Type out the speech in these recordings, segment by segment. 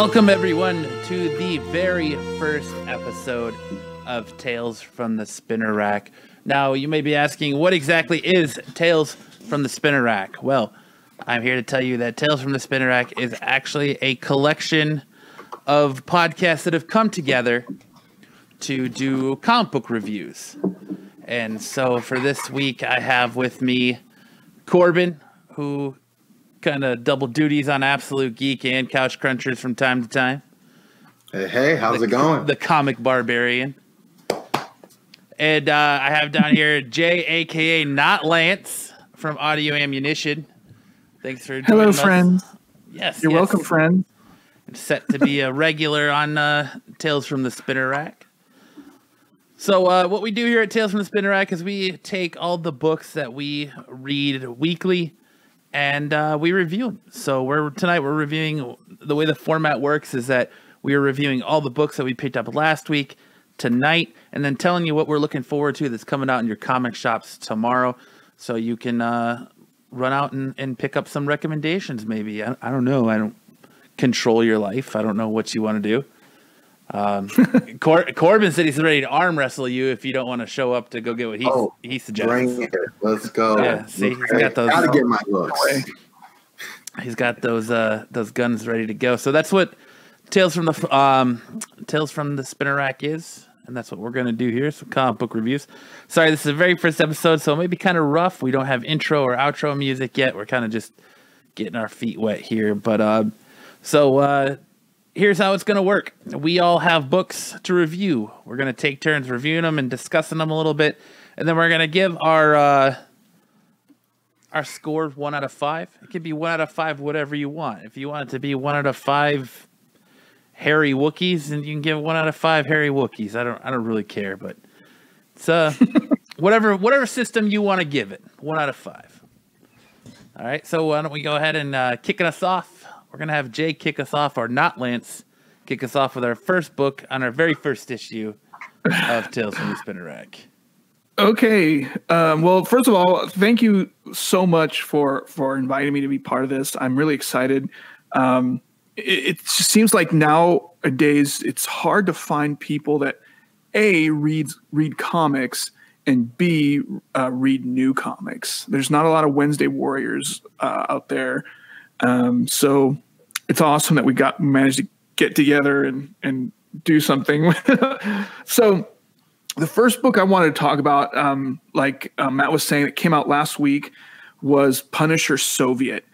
Welcome, everyone, to the very first episode of Tales from the Spinner Rack. Now, you may be asking, what exactly is Tales from the Spinner Rack? Well, I'm here to tell you that Tales from the Spinner Rack is actually a collection of podcasts that have come together to do comic book reviews. And so for this week, I have with me Corbin, who kind of double duties on Absolute Geek and Couch Crunchers from time to time. Hey, hey, how's the, it going? The comic barbarian. And uh, I have down here Jay, aka not Lance, from Audio Ammunition. Thanks for hello, us. Hello, friends. Yes, you're yes. welcome, friend. Set to be a regular on uh, Tales from the Spinner Rack. So, uh, what we do here at Tales from the Spinner Rack is we take all the books that we read weekly and uh, we review them. So, we're tonight we're reviewing. The way the format works is that we are reviewing all the books that we picked up last week tonight, and then telling you what we're looking forward to that's coming out in your comic shops tomorrow, so you can uh, run out and, and pick up some recommendations. Maybe I, I don't know. I don't control your life. I don't know what you want to do. Um, Cor- Corbin said he's ready to arm wrestle you if you don't want to show up to go get what he oh, he suggests. Bring it. Let's go. Yeah, see, he's got those. Gotta get my looks. He's got those uh those guns ready to go. So that's what Tales from the um Tales from the Spinner Rack is, and that's what we're gonna do here. Some comic book reviews. Sorry, this is the very first episode, so it may be kind of rough. We don't have intro or outro music yet. We're kind of just getting our feet wet here, but uh, so uh here's how it's going to work. We all have books to review. We're going to take turns reviewing them and discussing them a little bit, and then we're going to give our uh, our score one out of five. It could be one out of five, whatever you want. If you want it to be one out of five hairy Wookiees, and you can give one out of five hairy Wookiees. I don't I don't really care, but it's uh whatever whatever system you want to give it. One out of five. All right, so why don't we go ahead and uh, kicking us off? We're gonna have Jay kick us off, or not Lance, kick us off with our first book on our very first issue of Tales from the Spinner Rack. Okay. Um, well, first of all, thank you so much for for inviting me to be part of this. I'm really excited. Um, it, it seems like nowadays it's hard to find people that a reads read comics and b uh, read new comics. There's not a lot of Wednesday Warriors uh, out there, um, so it's awesome that we got managed to get together and and do something. so the first book I wanted to talk about, um, like uh, Matt was saying, it came out last week, was Punisher Soviet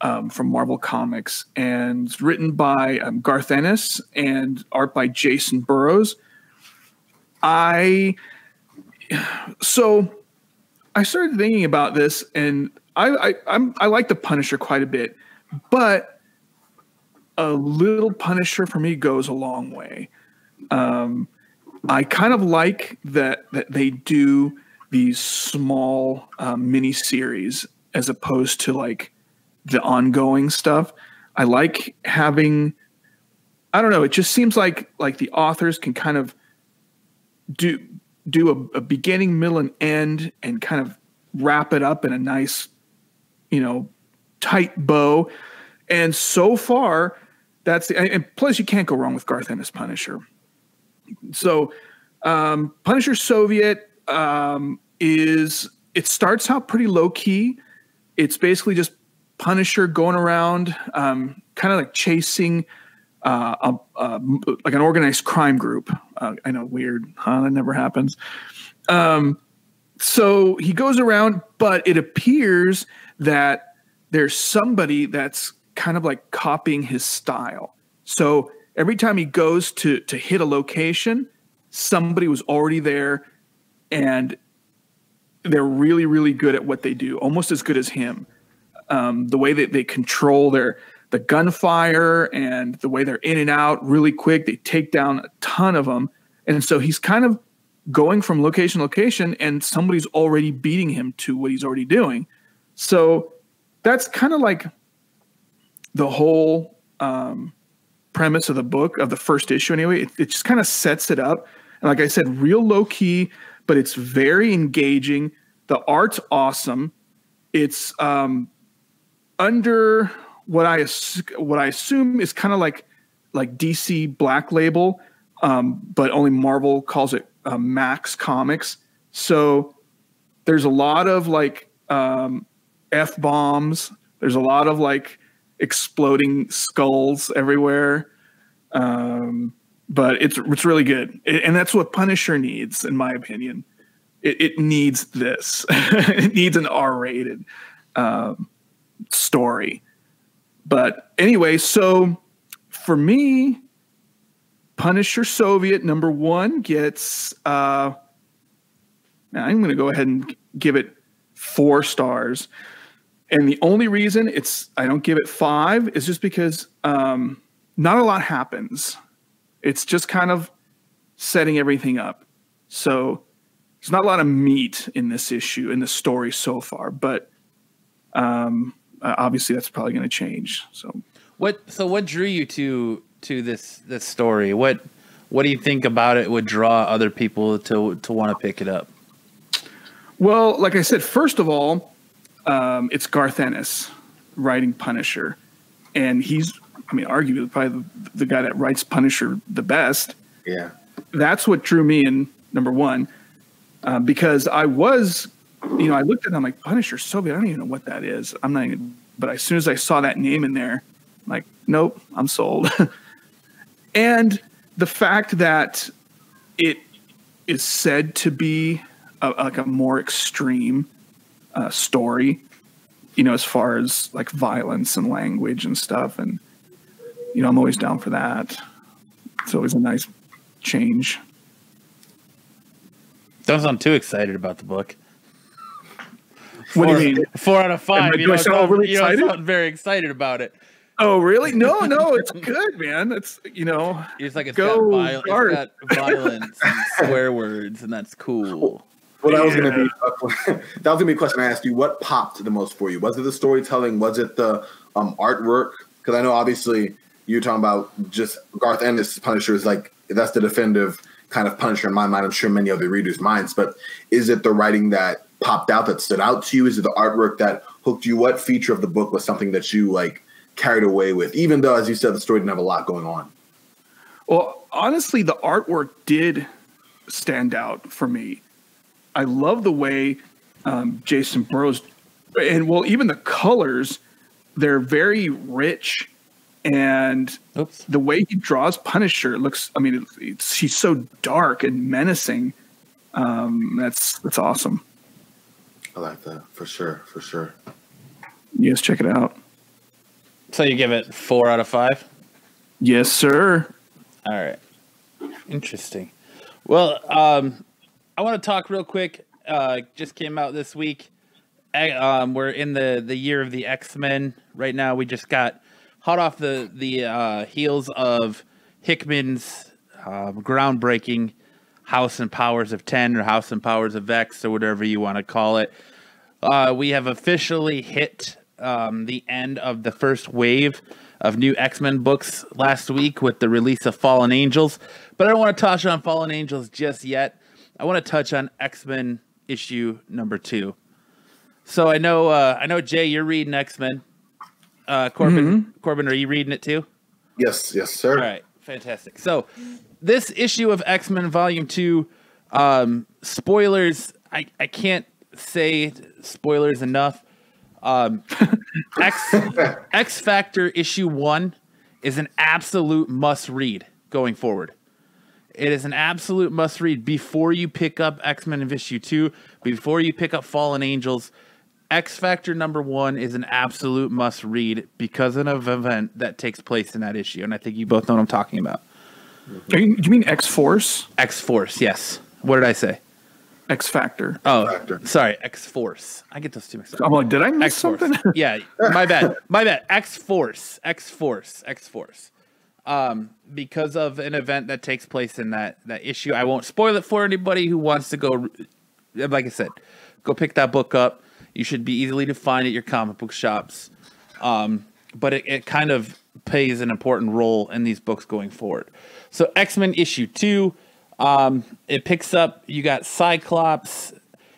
um, from Marvel Comics, and written by um, Garth Ennis and art by Jacen Burrows. I so I started thinking about this, and I I, I like the Punisher quite a bit, but a little Punisher for me goes a long way. Um, I kind of like that that they do these small um, mini series as opposed to like the ongoing stuff. I like having I don't know, it just seems like like the authors can kind of do do a, a beginning, middle, and end and kind of wrap it up in a nice, you know, tight bow. And so far, that's the, and plus you can't go wrong with Garth Ennis Punisher. So, um, Punisher Soviet um, is it starts out pretty low key. It's basically just Punisher going around, um, kind of like chasing uh, a, a, like an organized crime group. Uh, I know, weird, huh? That never happens. Um, so he goes around, but it appears that there's somebody that's kind of like copying his style. So every time he goes to to hit a location, somebody was already there, and they're really really good at what they do, almost as good as him. Um, the way that they control their the gunfire and the way they're in and out really quick, they take down a ton of them, and so he's kind of going from location to location, and somebody's already beating him to what he's already doing. So that's kind of like the whole um, premise of the book of the first issue anyway. It, it just kind of sets it up. And like i said real low key but it's very engaging. The art's awesome. It's um, under what i what i assume is kind of like like DC Black Label, um, but only Marvel calls it uh, Max Comics. So there's a lot of like um, f bombs. There's a lot of like exploding skulls everywhere. Um, but it's it's really good, It- and that's what Punisher needs, in my opinion. It, it needs this. it needs an R-rated um, story. But anyway, so for me, Punisher Soviet number one gets. Uh, now I'm going to go ahead and give it four stars, and the only reason it's I don't give it five is just because um, not a lot happens. It's just kind of setting everything up. So there's not a lot of meat in this issue in the story so far, but um, obviously that's probably going to change. So What so what drew you to to this this story? What what do you think about it would draw other people to to want to pick it up? Well, like I said, first of all, um, it's Garth Ennis writing Punisher, and he's, I mean, arguably probably the, the guy that writes Punisher the best. Yeah. That's what drew me in. Number one, uh, because I was, you know, I looked at, it, I'm like Punisher Soviet. I don't even know what that is. I'm not even. But as soon as I saw that name in there, I'm like, nope, I'm sold. and the fact that it is said to be a, like a more extreme uh, story, you know, as far as like violence and language and stuff. And, you know, I'm always down for that. It's always a nice change. Don't sound too excited about the book. What do you mean? Four out of five. I- you do I sound really you excited? sound very excited about it. Oh, really? No, no, it's good, man. It's, you know, It's like it's Go, got, viol- it's got violence and swear words, and that's cool. Well, that was gonna be that was going to be a question I asked you. What popped the most for you? Was it the storytelling? Was it the um, artwork? Because I know obviously you're talking about just Garth Ennis Punisher is like that's the definitive kind of Punisher in my mind. I'm sure many other readers' minds. But is it the writing that popped out that stood out to you? Is it the artwork that hooked you? What feature of the book was something that you like carried away with? Even though, as you said, the story didn't have a lot going on. Well, honestly, the artwork did stand out for me. I love the way um, Jacen Burrows, and well, even the colors, they're very rich, and Oops. the way he draws Punisher looks. I mean, it, it's, he's so dark and menacing. Um, that's that's awesome. I like that for sure, for sure. Yes. check it out. So you give it four out of five. Yes, sir. All right. Interesting. Well, um, I want to talk real quick. Uh, just came out this week. Eh, Um, we're in the, the year of the X Men right now. We just got hot off the the uh, heels of Hickman's um, groundbreaking House and Powers of Ten or House and Powers of X or whatever you want to call it. Uh, we have officially hit um, the end of the first wave of new X Men books last week with the release of Fallen Angels. But I don't want to touch on Fallen Angels just yet. I want to touch on X Men issue number two. So I know, uh, I know, Jay, you're reading X Men. Uh, Corbin, Corbin, are you reading it too? Yes, yes, sir. All right, fantastic. So, this issue of X Men Volume Two, um, spoilers. I I can't say spoilers enough. Um, X X Factor issue one is an absolute must read going forward. It is an absolute must read before you pick up X Men of issue two, before you pick up Fallen Angels. X Factor number one is an absolute must read because of an event that takes place in that issue. And I think you both know what I'm talking about. Are you, you mean X Force? X Force, yes. What did I say? X Factor. Oh, Factor. sorry, X Force. I get those two mixed up. I'm like, did I miss X Force. something? yeah, my bad. My bad. X Force. X Force. X Force. Um, because of an event that takes place in that that issue, I won't spoil it for anybody who wants to go. Like I said, go pick that book up. You should be easily to find at your comic book shops. Um, but it, it kind of plays an important role in these books going forward. So X Men issue two, um, it picks up. You got Cyclops,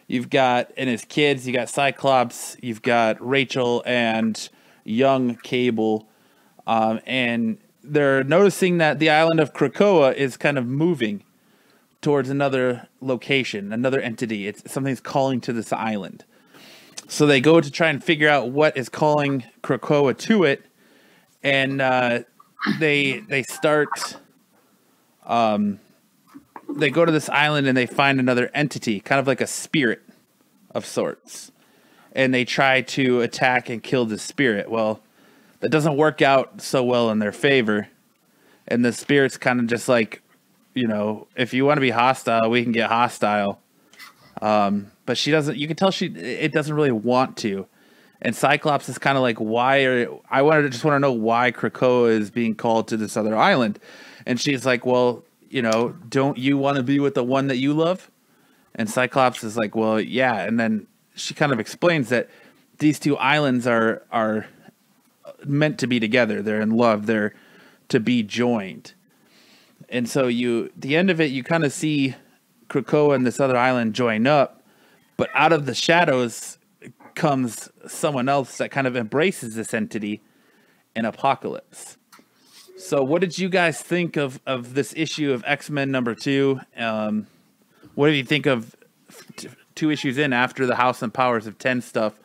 you've got and his kids. You got Cyclops, you've got Rachel and young Cable, um, and they're noticing that the island of Krakoa is kind of moving towards another location, another entity. It's something's calling to this island. So they go to try and figure out what is calling Krakoa to it, and uh, they they start. Um, they go to this island and they find another entity, kind of like a spirit of sorts, and they try to attack and kill the spirit. Well, that doesn't work out so well in their favor, and the spirit's kind of just like, you know, if you want to be hostile, we can get hostile. Um, but she doesn't. You can tell she it doesn't really want to. And Cyclops is kind of like, why are I wanted to just want to know why Krakoa is being called to this other island, and she's like, well, you know, don't you want to be with the one that you love? And Cyclops is like, well, yeah. And then she kind of explains that these two islands are are meant to be together. They're in love. They're to be joined. And so you, the end of it, you kind of see Krakoa and this other island join up, but out of the shadows comes someone else that kind of embraces this entity in Apocalypse. So, what did you guys think of of this issue of X Men number two? Um, what do you think of t- two issues in after the House and Powers of Ten stuff?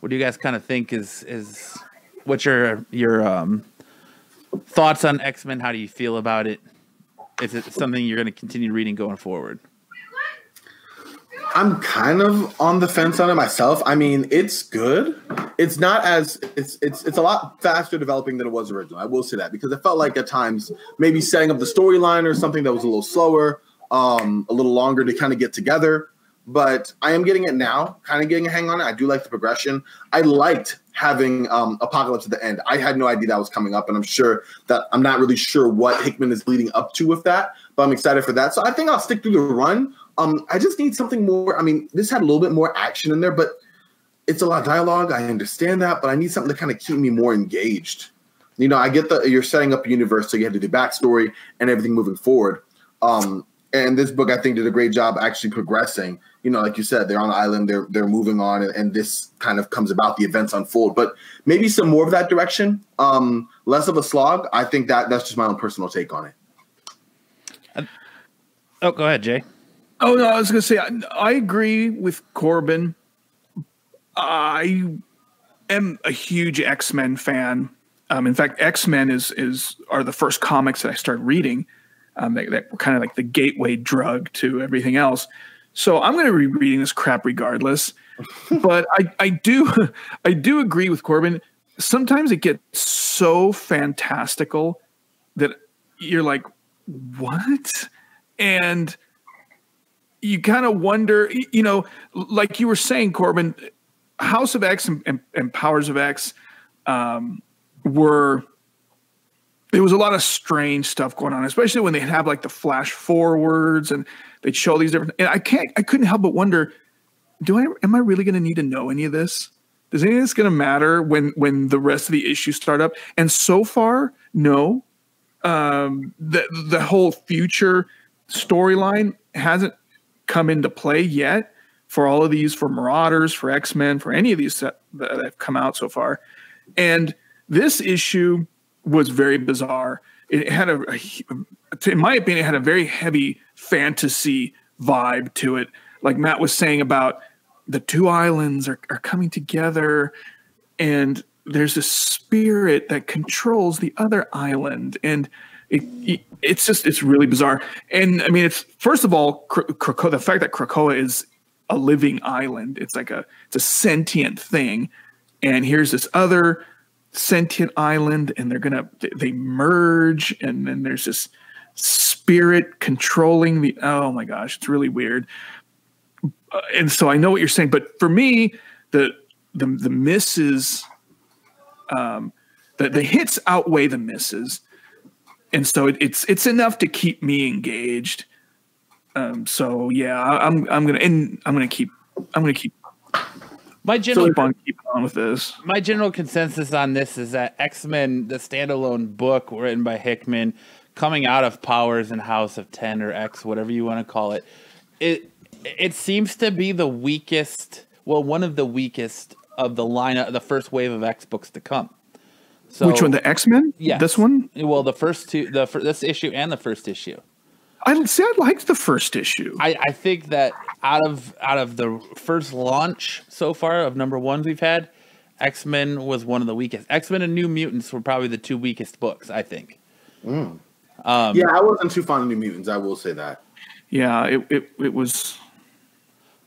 What do you guys kind of think is is what's your your um, thoughts on X Men? How do you feel about it? Is it something you're going to continue reading going forward? I'm kind of on the fence on it myself. I mean, it's good. It's not as it's it's it's a lot faster developing than it was originally. I will say that because it felt like at times maybe setting up the storyline or something that was a little slower, um, a little longer to kind of get together. But I am getting it now, kind of getting a hang on it. I do like the progression. I liked having um, Apocalypse at the end. I had no idea that was coming up, and I'm sure that I'm not really sure what Hickman is leading up to with that, but I'm excited for that. So I think I'll stick through the run. Um, I just need something more. I mean, this had a little bit more action in there, but it's a lot of dialogue. I understand that, but I need something to kind of keep me more engaged. You know, I get that you're setting up a universe, so you have to do backstory and everything moving forward. Um, and this book, I think, did a great job actually progressing. You know, like you said, they're on the island, they're they're moving on, and, and this kind of comes about. The events unfold, but maybe some more of that direction, um, less of a slog. I think that that's just my own personal take on it. Oh, go ahead, Jay. Oh no, I was going to say I, I agree with Corbin. I am a huge X Men fan. Um, in fact, X Men is is are the first comics that I started reading. Um, that, that were kind of like the gateway drug to everything else. So I'm going to be reading this crap regardless. but I, I do I do agree with Corbin. Sometimes it gets so fantastical that you're like, what? And you kind of wonder, you know, like you were saying, Corbin, House of X and, and, and Powers of X um, were there was a lot of strange stuff going on, especially when they have like the flash forwards and they'd show these different. And I can't, I couldn't help but wonder, do I, am I really going to need to know any of this? Is any of this going to matter when when the rest of the issues start up? And so far, no. Um, the the whole future storyline hasn't come into play yet for all of these, for Marauders, for X Men, for any of these that, that have come out so far. And this issue was very bizarre. It had a, a, in my opinion, it had a very heavy fantasy vibe to it. Like Matt was saying about the two islands are, are coming together and there's a spirit that controls the other island. And it, it's just it's really bizarre. And I mean, it's first of all, Krakoa, the fact that Krakoa is a living island. It's like a it's a sentient thing, and here's this other sentient island, and they're gonna they merge, and then there's this spirit controlling the. Oh my gosh, it's really weird. Uh, and so I know what you're saying, but for me, the the the misses, um, the the hits outweigh the misses and so it, it's it's enough to keep me engaged. Um, so yeah, I, am I'm gonna and I'm gonna keep I'm gonna keep my general keep on keep on with this. My general consensus on this is that X Men, the standalone book written by Hickman, coming out of Powers and House of Ten or X, whatever you want to call it, it it seems to be the weakest, well, one of the weakest of the lineup, the first wave of X books to come. So Which one? The X Men? Yeah. This one? Well, the first two, the fir- this issue and the first issue. I see. I liked the first issue. I, I think that out of out of the first launch so far of number ones we've had, X Men was one of the weakest. X Men and New Mutants were probably the two weakest books. I think. Hmm. Um, yeah, I wasn't too fond of New Mutants. I will say that. yeah, it, it it was.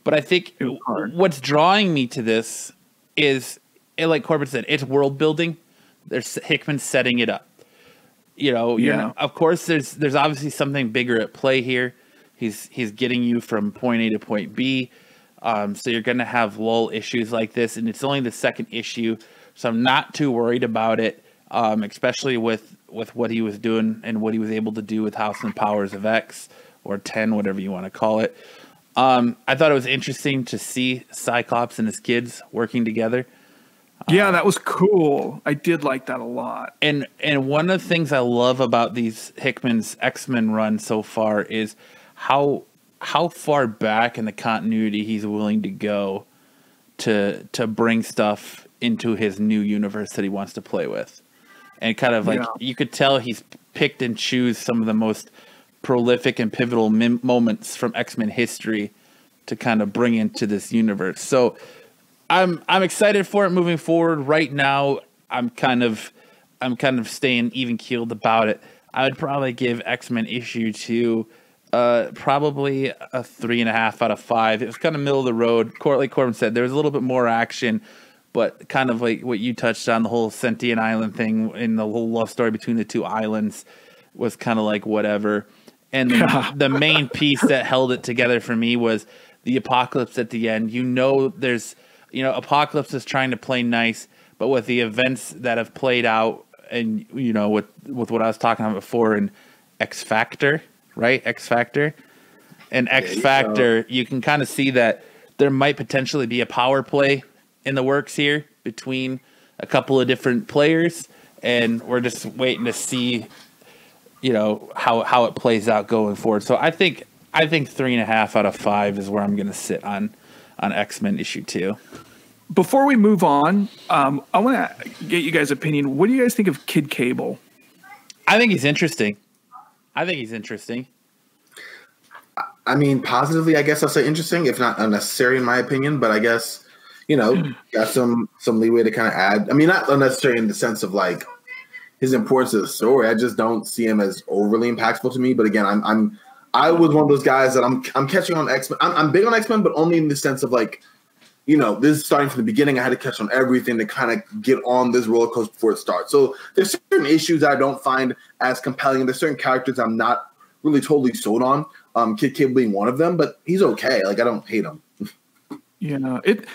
But I think It was hard. what's drawing me to this is, like Corbett said, it's world building. There's Hickman setting it up. You know, you're Yeah. not- of course, there's there's obviously something bigger at play here. He's he's getting you from point A to point B. Um, so you're going to have lull issues like this, and it's only the second issue, so I'm not too worried about it. Um, especially with with what he was doing and what he was able to do with House and Powers of X or Ten, whatever you want to call it. Um, I thought it was interesting to see Cyclops and his kids working together. Yeah, that was cool. I did like that a lot. And and one of the things I love about these Hickman's X Men run so far is how how far back in the continuity he's willing to go to to bring stuff into his new universe that he wants to play with. And kind of like Yeah. you could tell he's picked and choose some of the most prolific and pivotal mim- moments from X-Men history to kind of bring into this universe. So I'm I'm excited for it moving forward. Right now, I'm kind of I'm kind of staying even keeled about it. I would probably give X Men issue two uh, probably a three and a half out of five. It was kind of middle of the road. Court, like Corbin said, there was a little bit more action, but kind of like what you touched on the whole sentient island thing and the whole love story between the two islands was kind of like whatever. And the, the main piece that held it together for me was the apocalypse at the end. You know, there's you know, apocalypse is trying to play nice, but with the events that have played out, and you know, with with what I was talking about before, in X Factor, right? X Factor, and X you Factor, you can kind of see that there might potentially be a power play in the works here between a couple of different players, and we're just waiting to see, you know, how how it plays out going forward. So I think I think three and a half out of five is where I'm going to sit on on X Men issue two. Before we move on, um, I want to get you guys' opinion. What do you guys think of Kid Cable? I think he's interesting. I think he's interesting. I mean, positively, I guess I'll say interesting, if not unnecessary, in my opinion. But I guess you know, got some some leeway to kind of add. I mean, not unnecessary in the sense of like his importance to the story. I just don't see him as overly impactful to me. But again, I'm I'm I was one of those guys that I'm I'm catching on X Men. I'm, I'm big on X Men, but only in the sense of like, you know, this is starting from the beginning. I had to catch on everything to kind of get on this roller coaster before it starts. So there's certain issues that I don't find as compelling. There's certain characters I'm not really totally sold on. Um, Kid Cable being one of them, but he's okay. Like I don't hate him. Yeah, it.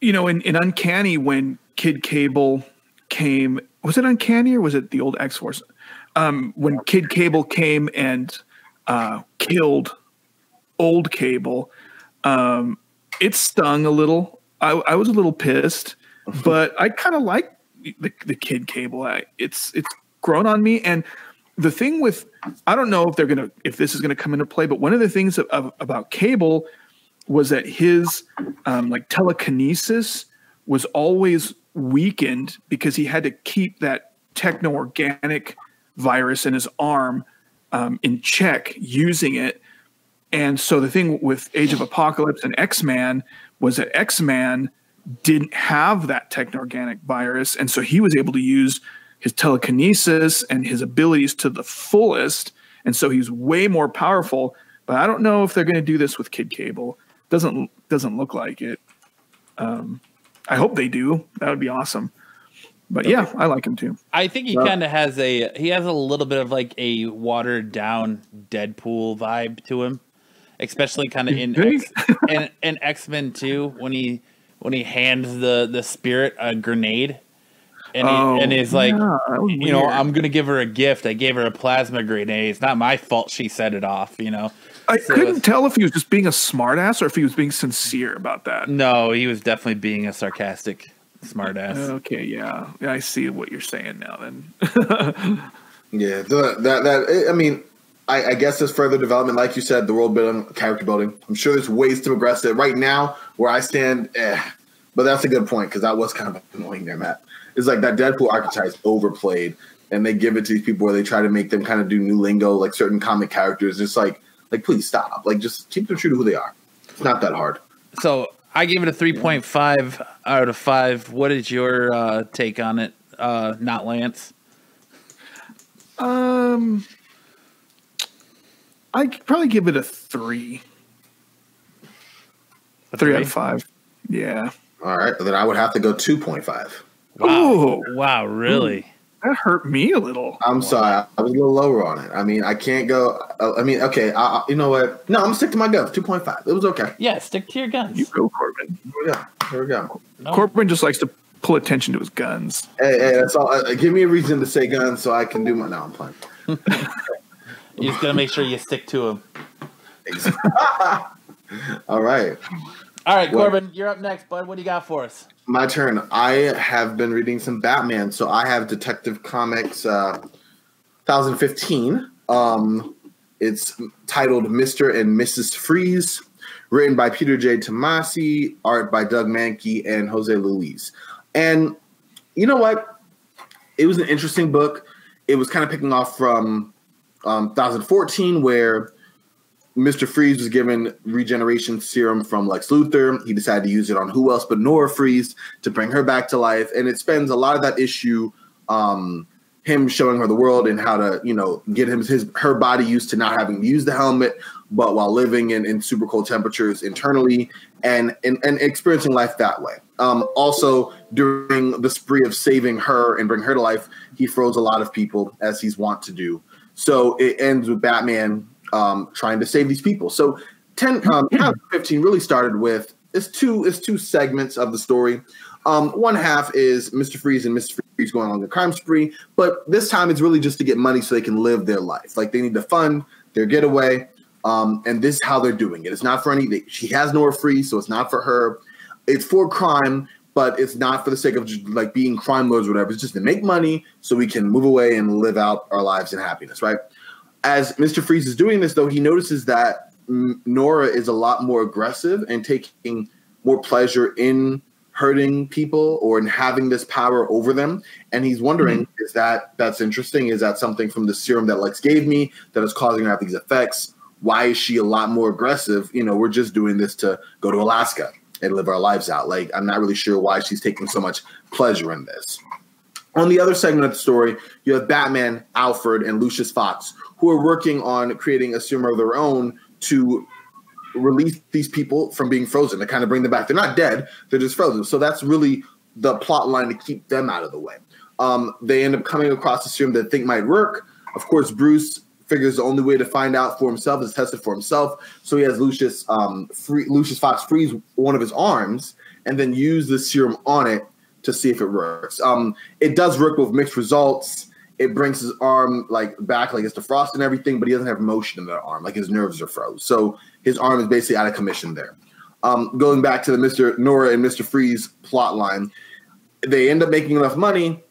You know, in, in Uncanny, when Kid Cable came, was it Uncanny or was it the old X Force? Um, when Kid Cable came and uh, killed old Cable, um, it stung a little. I, I was a little pissed, but I kind of like the, the Kid Cable. I, it's it's grown on me, and the thing with I don't know if they're gonna if this is gonna come into play, but one of the things of, of, about Cable was that his um, like telekinesis was always weakened because he had to keep that techno organic virus in his arm um, in check using it. And so the thing with Age of Apocalypse and X Man was that X Man didn't have that techno organic virus. And so he was able to use his telekinesis and his abilities to the fullest. And so he's way more powerful. But I don't know if they're going to do this with Kid Cable. Doesn't doesn't look like it. Um, I hope they do. That would be awesome. But yeah, I like him too. I think he Well- kind of has a he has a little bit of like a watered down Deadpool vibe to him, especially kind of in? X, in, in X Men Two when he when he hands the the spirit a grenade, and he, and he's like, Oh, yeah, you know. I'm gonna give her a gift. I gave her a plasma grenade. It's not my fault she set it off. You know. I So couldn't tell if he was just being a smartass or if he was being sincere about that. No, he was definitely being a sarcastic smartass. Okay, yeah, yeah, I see what you're saying now. Then, Yeah, the, that that I mean, I, I guess there's further development, like you said, the world building, character building. I'm sure there's ways to progress it. Right now, where I stand, eh, but that's a good point because that was kind of annoying there, Matt. It's like that Deadpool archetype is overplayed, and they give it to these people where they try to make them kind of do new lingo, like certain comic characters. It's like, like please stop. Like just keep them true to who they are. It's not that hard. So I gave it a three point five out of five. What is your uh, take on it? Uh, not Lance. Um, I could probably give it a three. A Three out of five. Yeah. All right, then I would have to go two point five. Wow. Oh. Wow. Really? That hurt me a little. I'm sorry, I was a little lower on it. I mean, I can't go. I mean, okay, I, I- you know what? No, I'm gonna stick to my guns. Two point five. It was okay. Yeah. Stick to your guns. You go, Corbin. Here we go. Here we go. No. Corbin just likes to pull attention to his guns. Hey, hey, that's all. Uh, give me a reason to say guns so I can do my. No, I'm playing. You just gotta make sure you stick to them. all right. All right, What? Corbin, you're up next, bud. What do you got for us? My turn. I have been reading some Batman, so I have Detective Comics uh, 2015. Um, it's titled Mr. and Mrs. Freeze, written by Peter J. Tomasi, art by Doug Mahnke and Jose Luis. And you know what? It was an interesting book. It was kind of picking off from um, 2014, where Mr. Freeze was given regeneration serum from Lex Luthor. He decided to use it on who else but Nora Freeze to bring her back to life. And it spends a lot of that issue um, him showing her the world and how to, you know, get him his her body used to not having to use the helmet, but while living in, in super cold temperatures internally and, and and experiencing life that way. Um, also, during the spree of saving her and bring her to life, he froze a lot of people as he's wont to do. So it ends with Batman um, trying to save these people. So 10, um, 15 really started with it's two it's two segments of the story. Um, one half is Mr. Freeze and Mr. Freeze going on the crime spree, but this time it's really just to get money so they can live their life. Like they need to fund their getaway, um, and this is how they're doing it. It's not for any. They, she has Nora Freeze, so it's not for her. It's for crime, but it's not for the sake of just like being crime lords or whatever. It's just to make money so we can move away and live out our lives in happiness, right? As Mr. Freeze is doing this, though, he notices that Nora is a lot more aggressive and taking more pleasure in hurting people or in having this power over them. And he's wondering, mm-hmm. is that that's interesting? Is that something from the serum that Lex gave me that is causing her to have these effects? Why is she a lot more aggressive? You know, we're just doing this to go to Alaska and live our lives out. Like, I'm not really sure why she's taking so much pleasure in this. On the other segment of the story, you have Batman, Alfred, and Lucius Fox, who are working on creating a serum of their own to release these people from being frozen, to kind of bring them back. They're not dead, they're just frozen. So that's really the plot line to keep them out of the way. Um, they end up coming across a serum that they think might work. Of course, Bruce figures the only way to find out for himself is test it for himself. So he has Lucius um, free, Lucius Fox freeze one of his arms and then use the serum on it to see if it works. Um, it does work with mixed results. It brings his arm like back, like it's defrosted and everything, but he doesn't have motion in that arm. Like his nerves are froze, so his arm is basically out of commission there. Um, going back to the Mister Nora and Mister Freeze plot line, they end up making enough money.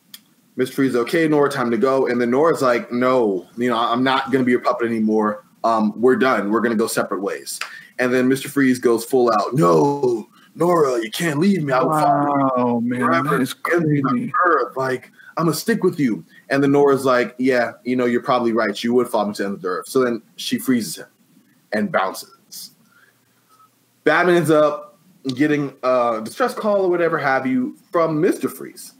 Mr. Freeze, okay, Nora, time to go. And then Nora's like, no, you know, I'm not going to be your puppet anymore. Um, we're done. We're going to go separate ways. And then Mr. Freeze goes full out, no, Nora, you can't leave me. I will follow you Wow, man, forever that is the crazy. Like, I'm gonna stick with you. And then Nora's like, yeah, you know, you're probably right. You would follow me to the end of the earth. So then she freezes him and bounces. Batman ends up getting a distress call or whatever have you from Mr. Freeze.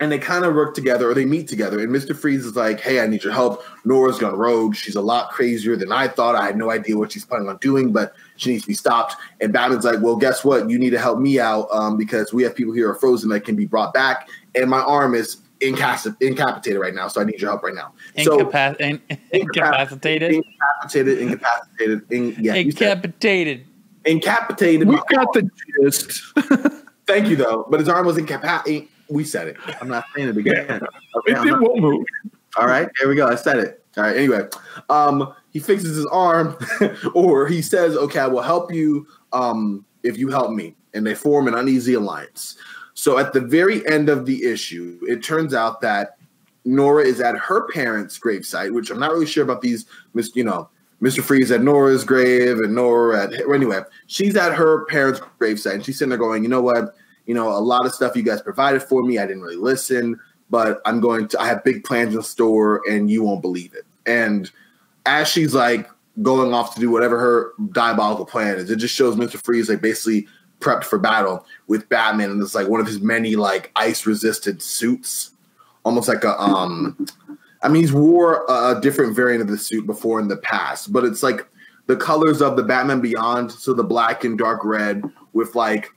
And they kind of work together or they meet together. And Mr. Freeze is like, hey, I need your help. Nora's gone rogue. She's a lot crazier than I thought. I had no idea what she's planning on doing, but she needs to be stopped. And Batman's like, well, guess what? You need to help me out um, because we have people here who are frozen that can be brought back. And my arm is incapac- incapacitated right now. So I need your help right now. So in- incapacitated. incapacitated, incapacitated, in, yeah, you said Incapacitated. incapacitated. We my got the gist. Thank you, though. But his arm was incapacitated. We said it. I'm not saying it again. Okay, It, it won't move. all right, there we go. I said it. All right. Anyway, um, he fixes his arm, or he says, "Okay, I will help you um, if you help me." And they form an uneasy alliance. So at the very end of the issue, it turns out that Nora is at her parents' gravesite, which I'm not really sure about these. You know, Mr. Freeze at Nora's grave, and Nora at anyway. She's at her parents' gravesite, and she's sitting there going, "You know what? You know, a lot of stuff you guys provided for me, I didn't really listen, but I'm going to, I have big plans in store and you won't believe it. And as she's like going off to do whatever her diabolical plan is, it just shows Mr. Freeze like basically prepped for battle with Batman and it's like one of his many like ice resistant suits, almost like a, um, I mean, he's wore a different variant of the suit before in the past, but it's like the colors of the Batman Beyond, so the black and dark red with like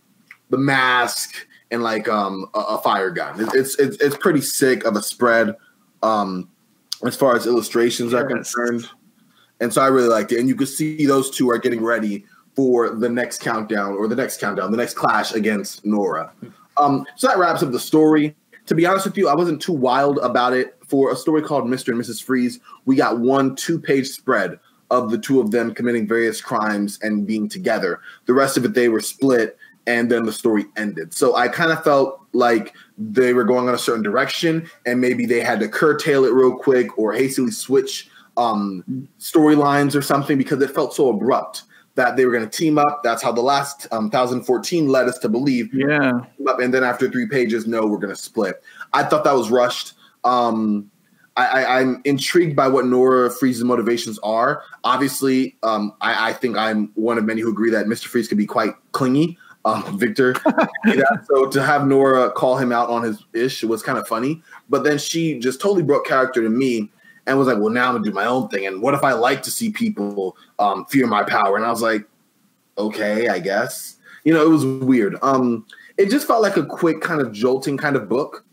the mask and like um a, a fire gun. It's, it's it's pretty sick of a spread um as far as illustrations are concerned. And so I really liked it. And you could see those two are getting ready for the next countdown or the next countdown, the next clash against Nora. Um, so that wraps up the story. To be honest with you, I wasn't too wild about it. For a story called Mr. and Mrs. Freeze, we got one two page spread of the two of them committing various crimes and being together. The rest of it, they were split, and then the story ended. So I kind of felt like they were going on a certain direction, and maybe they had to curtail it real quick or hastily switch um, storylines or something because it felt so abrupt that they were going to team up. That's how the last um, 2014 led us to believe. Yeah. And then after three pages, no, we're going to split. I thought that was rushed. Um, I, am intrigued by what Nora Freeze's motivations are. Obviously, um, I, I, think I'm one of many who agree that Mr. Freeze can be quite clingy. Um, Victor, yeah, so to have Nora call him out on his ish was kind of funny. But then she just totally broke character to me and was like, "Well, now I'm gonna do my own thing." And what if I like to see people um, fear my power? And I was like, "Okay, I guess." You know, it was weird. Um, it just felt like a quick kind of jolting kind of book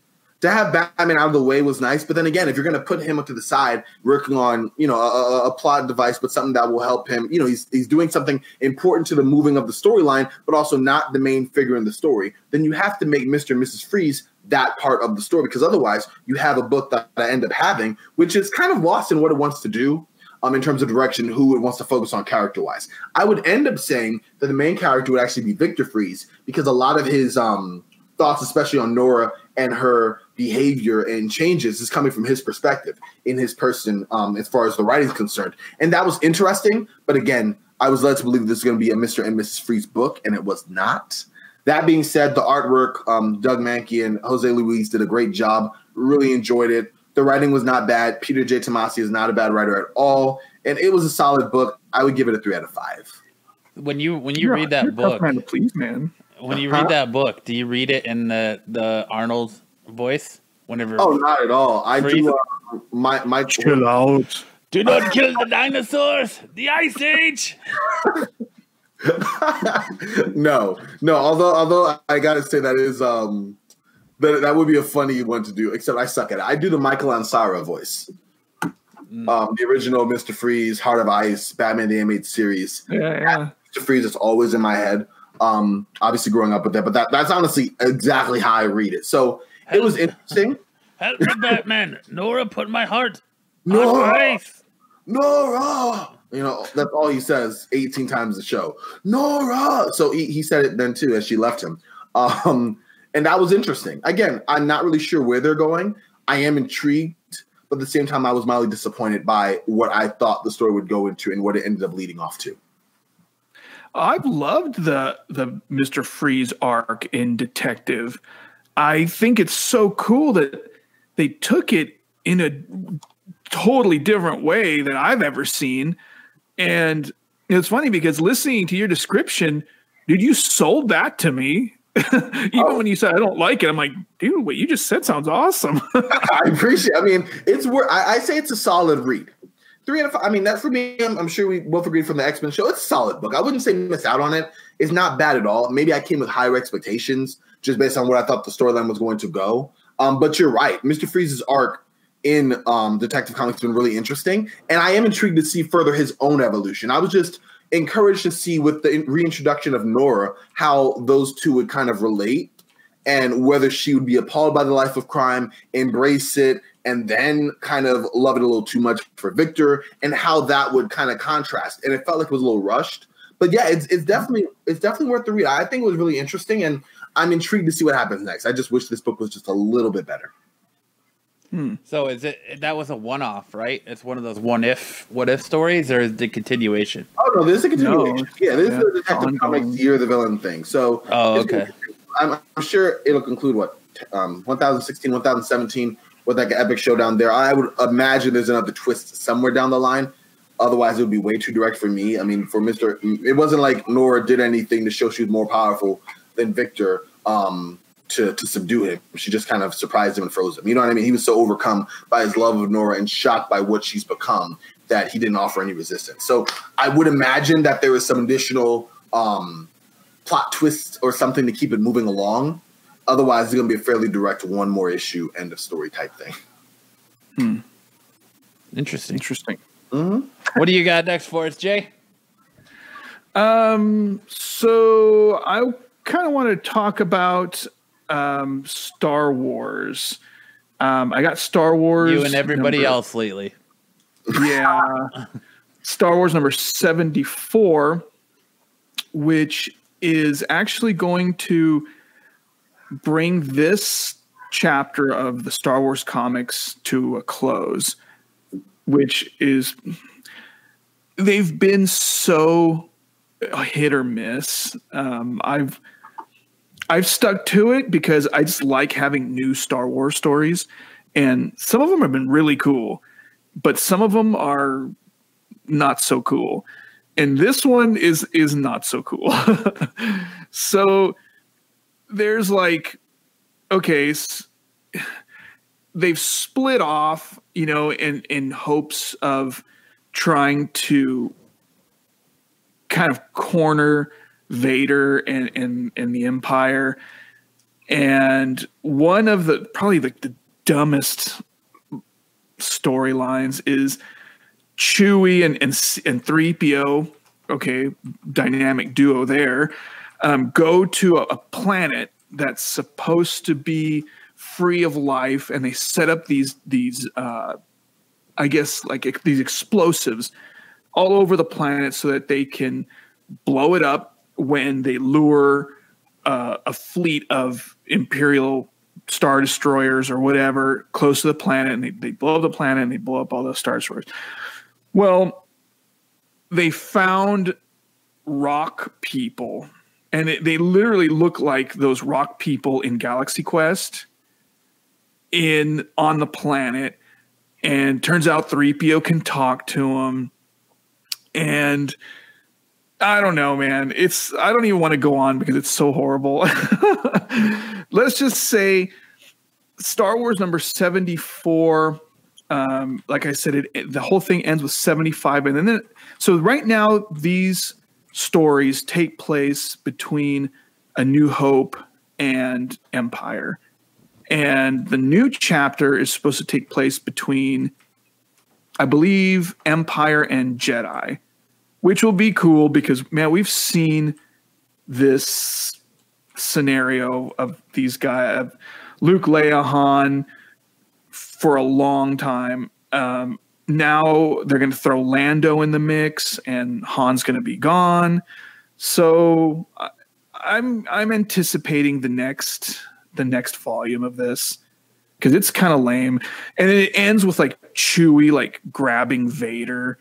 to have Batman out of the way was nice. But then again, if you're going to put him up to the side, working on you know a, a, plot device, but something that will help him, you know, he's he's doing something important to the moving of the storyline, but also not the main figure in the story. Then you have to make Mister and Mrs. Freeze that part of the story because otherwise you have a book that I end up having, which is kind of lost in what it wants to do. Um, in terms of direction, who it wants to focus on character wise, I would end up saying that the main character would actually be Victor Freeze because a lot of his um, thoughts, especially on Nora and her behavior and changes is coming from his perspective in his person um, as far as the writing is concerned. And that was interesting. But again, I was led to believe this is going to be a Mr. and Mrs. Freeze book, and it was not. That being said, the artwork, um, Doug Mahnke and Jose Luis did a great job. Really enjoyed it. The writing was not bad. Peter J. Tomasi is not a bad writer at all, and it was a solid book. I would give it a three out of five. When you when you you're, read that book, man to please, man. When you read that book, do you read it in the the Arnold voice whenever. Oh, not at all. I do. Uh, my my chill out. Do not kill the dinosaurs. The Ice Age. no, no. Although, although I gotta say that is um that that would be a funny one to do. Except I suck at it. I do the Michael Ansara voice. Mm. Um, the original Mister Freeze, Heart of Ice, Batman the Animated Series. Yeah, yeah. Mister Freeze is always in my head. Um, obviously growing up with that, but that that's honestly exactly how I read it. So it was interesting. Help me, Batman. Nora put my heart Nora, Nora. You know, that's all he says 18 times the show. Nora. So he, he said it then too as she left him. Um, and that was interesting. Again, I'm not really sure where they're going. I am intrigued, but at the same time, I was mildly disappointed by what I thought the story would go into and what it ended up leading off to. I've loved the the Mr. Freeze arc in Detective. I think it's so cool that they took it in a totally different way than I've ever seen. And it's funny because listening to your description, dude, you sold that to me. Even oh. when you said I don't like it, I'm like, dude, what you just said sounds awesome. I appreciate. I mean, it's worth. I, I, say it's a solid read. Three out of five. I mean, that for me, I'm, I'm sure we both agreed from the X Men show. It's a solid book. I wouldn't say miss out on it. It's not bad at all. Maybe I came with higher expectations just based on what I thought the storyline was going to go. Um, but you're right, Mr. Freeze's arc in um, Detective Comics has been really interesting, and I am intrigued to see further his own evolution. I was just encouraged to see with the reintroduction of Nora how those two would kind of relate and whether she would be appalled by the life of crime, embrace it, and then kind of love it a little too much for Victor, and how that would kind of contrast. And it felt like it was a little rushed. But yeah, it's, it's definitely it's definitely worth the read. I think it was really interesting, and I'm intrigued to see what happens next. I just wish this book was just a little bit better. Hmm. So is it that was a one off, right? It's one of those one if what if stories, or is the continuation? Oh no, this is a continuation. No, yeah, this yeah, is the Detective Comics Year the Villain thing. So oh okay. I'm, I'm sure it'll conclude what um, 1016, 1017 with like an epic showdown there. I would imagine there's another twist somewhere down the line. Otherwise, it would be way too direct for me. I mean, for Mister, it wasn't like Nora did anything to show she was more powerful than Victor um, to to subdue him. She just kind of surprised him and froze him. You know what I mean? He was so overcome by his love of Nora and shocked by what she's become that he didn't offer any resistance. So I would imagine that there was some additional um, plot twist or something to keep it moving along. Otherwise, it's going to be a fairly direct one more issue, end of story type thing. Hmm. Interesting. Interesting. What do you got next for us, Jay? Um, so I kind of want to talk about um, Star Wars. Um, I got Star Wars. You and everybody number- else lately. Yeah. Star Wars number 74, which is actually going to bring this chapter of the Star Wars comics to a close, which is they've been so hit or miss. Um, I've I've stuck to it because I just like having new Star Wars stories, and some of them have been really cool, but some of them are not so cool, and this one is is not so cool. so there's like, okay, they've split off, you know, in in hopes of trying to kind of corner Vader and and and the Empire. And one of the probably the, the dumbest storylines is Chewie and and and three PO. Okay, dynamic duo there. Um, go to a, a planet that's supposed to be free of life, and they set up these these uh, I guess like these explosives all over the planet so that they can blow it up when they lure uh, a fleet of imperial star destroyers or whatever close to the planet and they, they blow up the planet and they blow up all those star destroyers. Well they found rock people and it, they literally look like those rock people in galaxy quest in on the planet and turns out 3PO can talk to him and I don't know, man. It's I don't even want to go on because it's so horrible. Let's just say Star Wars number 74 um like I said it, it- the whole thing ends with 75 and then so right now these stories take place between A New Hope and Empire. And the new chapter is supposed to take place between I believe Empire and Jedi, which will be cool because man, we've seen this scenario of these guys, Luke, Leia, Han, for a long time. Um, now they're going to throw Lando in the mix, and Han's going to be gone. So I'm I'm anticipating the next the next volume of this because it's kind of lame. And it ends with like Chewie like grabbing Vader,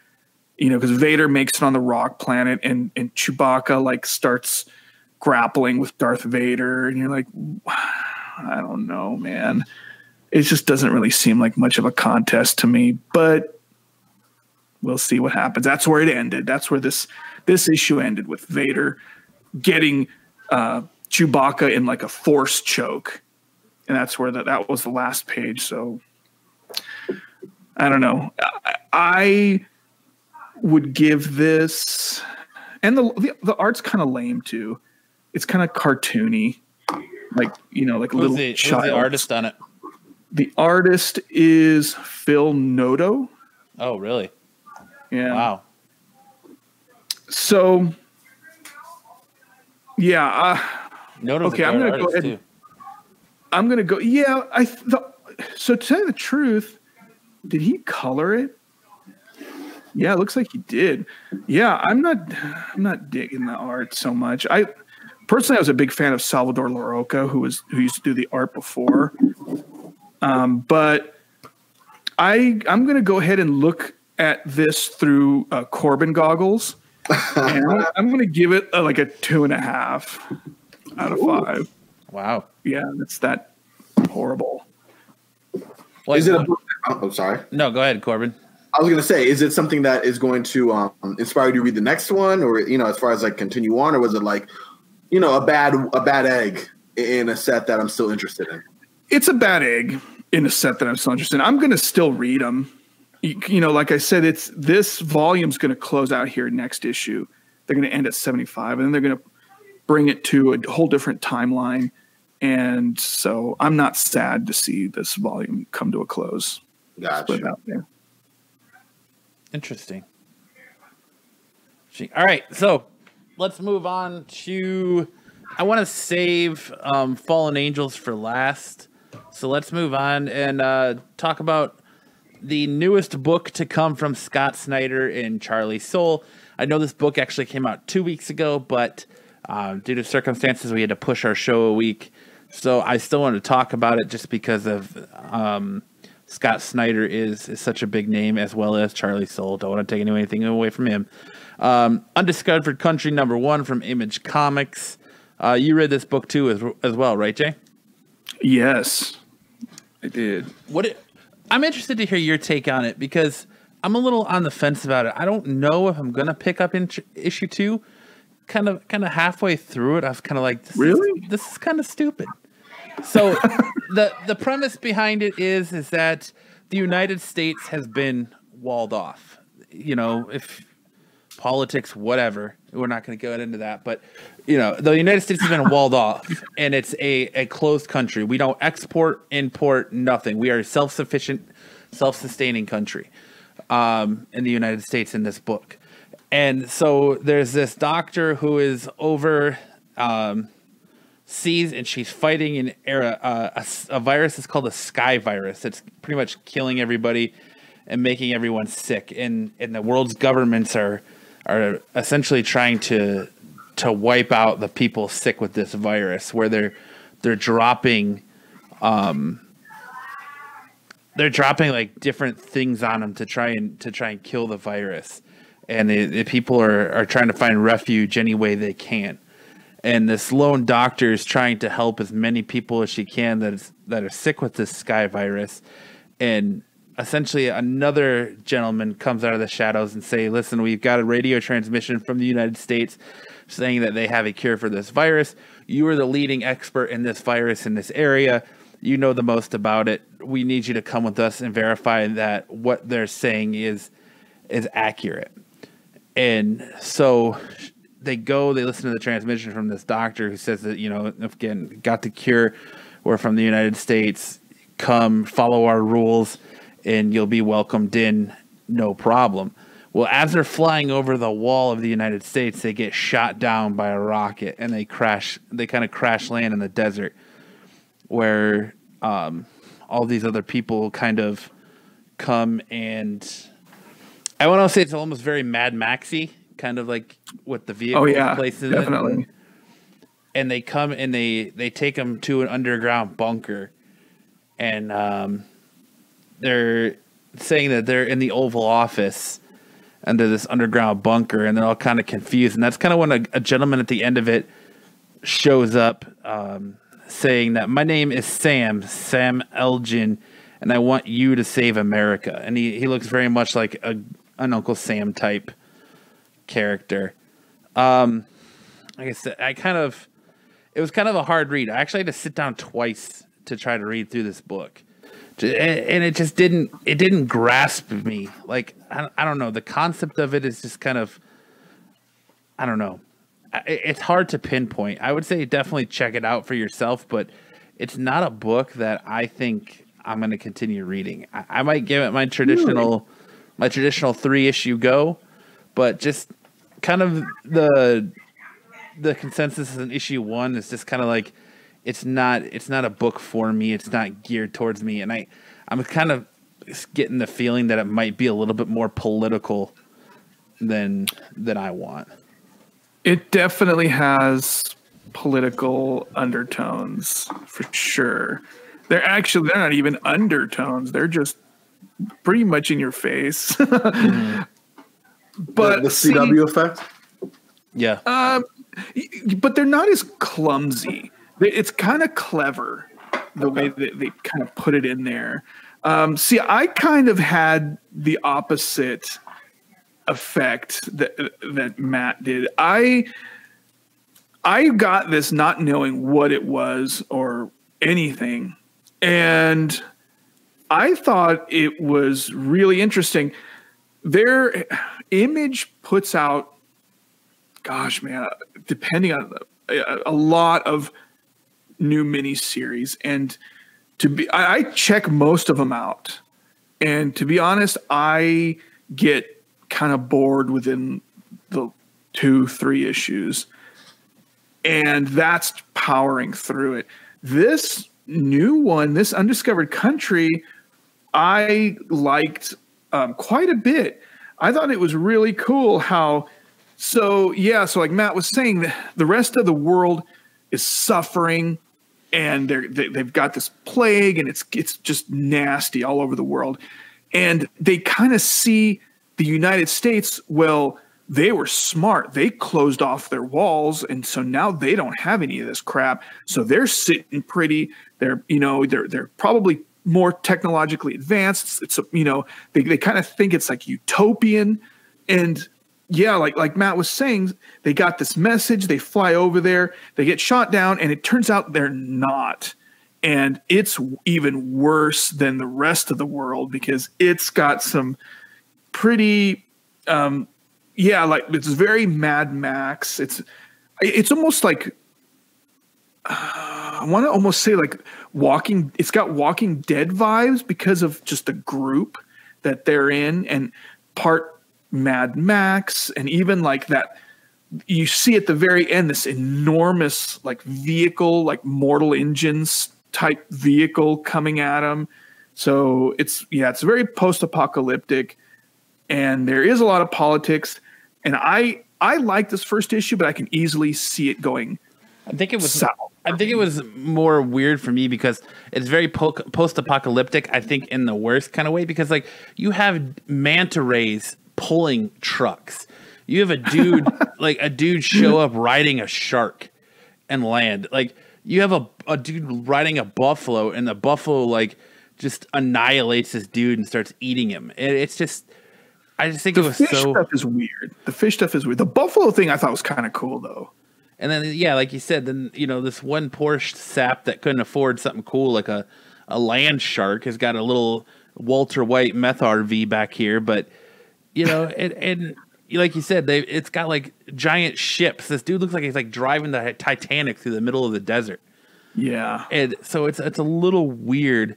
you know, because Vader makes it on the rock planet, and and Chewbacca like starts grappling with Darth Vader, and you're like, I don't know, man. It just doesn't really seem like much of a contest to me, but we'll see what happens. That's where it ended. That's where this this issue ended with Vader getting uh, Chewbacca in like a force choke and that's where that that was the last page. So I don't know. I, I would give this, and the the, the art's kind of lame too. It's kind of cartoony, like you know, like a Who's little the, who's the artist on it? The artist is Phil Noto. Oh, really? Yeah. Wow. So yeah, uh, Okay, I'm gonna go ahead too. I'm gonna go. Yeah, I. Th- so to tell you the truth, did he color it? Yeah, it looks like he did. Yeah, I'm not. I'm not digging the art so much. I personally, I was a big fan of Salvador Larroca, who was who used to do the art before. Um, but I I'm gonna go ahead and look at this through uh, Corbin goggles, and I'm, I'm gonna give it a, like a two and a half out of five. Wow. Yeah, it's that horrible. Well, Is it a book? Oh, sorry. no, go ahead, Corbin. I was going to say, is it something that is going to um, inspire you to read the next one, or you know, as far as like continue on, or was it like, you know, a bad a bad egg in a set that I'm still interested in? It's a bad egg in a set that I'm still interested in. I'm going to still read them. You, you know, like I said, it's this volume's going to close out here next issue. They're going to end at 75, and then they're going to bring it to a whole different timeline. And so I'm not sad to see this volume come to a close. Gotcha. it out there. Interesting. All right, so let's move on to. I want to save um, Fallen Angels for last, so let's move on and uh, talk about the newest book to come from Scott Snyder and Charlie Soule. I know this book actually came out two weeks ago, but uh, due to circumstances, we had to push our show a week. So I still want to talk about it just because of um, Scott Snyder is is such a big name, as well as Charlie Soule. Don't want to take anything away from him. Um, Undiscovered Country number one from Image Comics. Uh, you read this book too, as, as well, right, Jay? Yes, I did. What it, I'm interested to hear your take on it because I'm a little on the fence about it. I don't know if I'm gonna pick up in issue two. Kind of, kind of halfway through it, I was kind of like, this Really? is, this is kind of stupid. So the the premise behind it is is that the United States has been walled off. You know, if politics, whatever. We're not going to go into that, but you know, the United States has been walled off, and it's a a closed country. We don't export, import, nothing. We are a self sufficient, self sustaining country, um, in the United States in this book. And so there's this doctor who is over. Um, sees and she's fighting an era uh, a, a virus is called a sky virus it's pretty much killing everybody and making everyone sick and and the world's governments are are essentially trying to to wipe out the people sick with this virus where they're they're dropping um, they're dropping like different things on them to try and to try and kill the virus. And the, the people are, are trying to find refuge any way they can. And this lone doctor is trying to help as many people as she can that is that are sick with this sky virus. And essentially another gentleman comes out of the shadows and say listen we've got a radio transmission from the united states saying that they have a cure for this virus. You are the leading expert in this virus in this area. You know the most about it. We need you to come with us and verify that what they're saying is is accurate. And so they go, they listen to the transmission from this doctor who says that, you know, again, got the cure. We're from the United States. Come, follow our rules, and you'll be welcomed in, no problem. Well, as they're flying over the wall of the United States, they get shot down by a rocket and they crash, they kind of crash land in the desert where um, all these other people kind of come and I want to say it's almost very Mad Maxy, kind of like what the vehicle Oh yeah, places definitely. in. And they come and they they take them to an underground bunker, and um, they're saying that they're in the Oval Office under this underground bunker, and they're all kind of confused. And that's kind of when a, a gentleman at the end of it shows up, um, saying that my name is Sam, Sam Elgin, and I want you to save America. And he, he looks very much like a an Uncle Sam type character. Um, like I said, I kind of it was kind of a hard read. I actually had to sit down twice to try to read through this book, and it just didn't it didn't grasp me. Like I, I don't know, the concept of it is just kind of I don't know. It's hard to pinpoint. I would say definitely check it out for yourself, but it's not a book that I think I'm going to continue reading. I, I might give it my traditional my traditional three issue go, but just kind of the the consensus in issue one is just kind of like it's not it's not a book for me. It's not geared towards me, and I I'm kind of getting the feeling that it might be a little bit more political than than I want. It definitely has political undertones for sure. They're actually they're not even undertones. They're just pretty much in your face. But the, the see, CW effect. Yeah, um, but they're not as clumsy it's kind of clever the way that they kind of put it in there. Um, see, I kind of had the opposite effect that that Matt did. I I got this not knowing what it was or anything, and I thought it was really interesting. Their image puts out, gosh, man, depending on a, a lot of new miniseries, and to be, I, I check most of them out, and to be honest, I get kind of bored within the two, three issues, and that's powering through it. This new one, this undiscovered country I liked um, quite a bit. I thought it was really cool how, so yeah, so like Matt was saying, the rest of the world is suffering and they're, they, they've got this plague and it's it's just nasty all over the world. And they kind of see the united states well they were smart. They closed off their walls and so now they don't have any of this crap. So they're sitting pretty. They're you know they're they're probably more technologically advanced. It's, it's you know they they kind of think it's like utopian, and yeah, like like Matt was saying, they got this message. They fly over there, they get shot down, and it turns out they're not. And it's even worse than the rest of the world because it's got some pretty, um, yeah, like it's very Mad Max. It's it's almost like uh, I want to almost say like walking it's got walking dead vibes because of just the group that they're in and part mad max and even like that you see at the very end this enormous like vehicle like mortal engines type vehicle coming at them so it's yeah it's very post-apocalyptic and there is a lot of politics and i i like this first issue but i can easily see it going I think it was. South. I think it was more weird for me because it's very po- post-apocalyptic. I think in the worst kind of way because like you have manta rays pulling trucks. You have a dude like a dude show up riding a shark and land. Like you have a, a dude riding a buffalo and the buffalo like just annihilates this dude and starts eating him. It, it's just I just think the it was fish so stuff is weird. The fish stuff is weird. The buffalo thing I thought was kind of cool though. And then yeah, like you said, then you know this one Porsche sap that couldn't afford something cool like a a land shark has got a little Walter White meth RV back here, but you know, and, and like you said, they it's got like giant ships. This dude looks like he's like driving the Titanic through the middle of the desert. Yeah, and so it's it's a little weird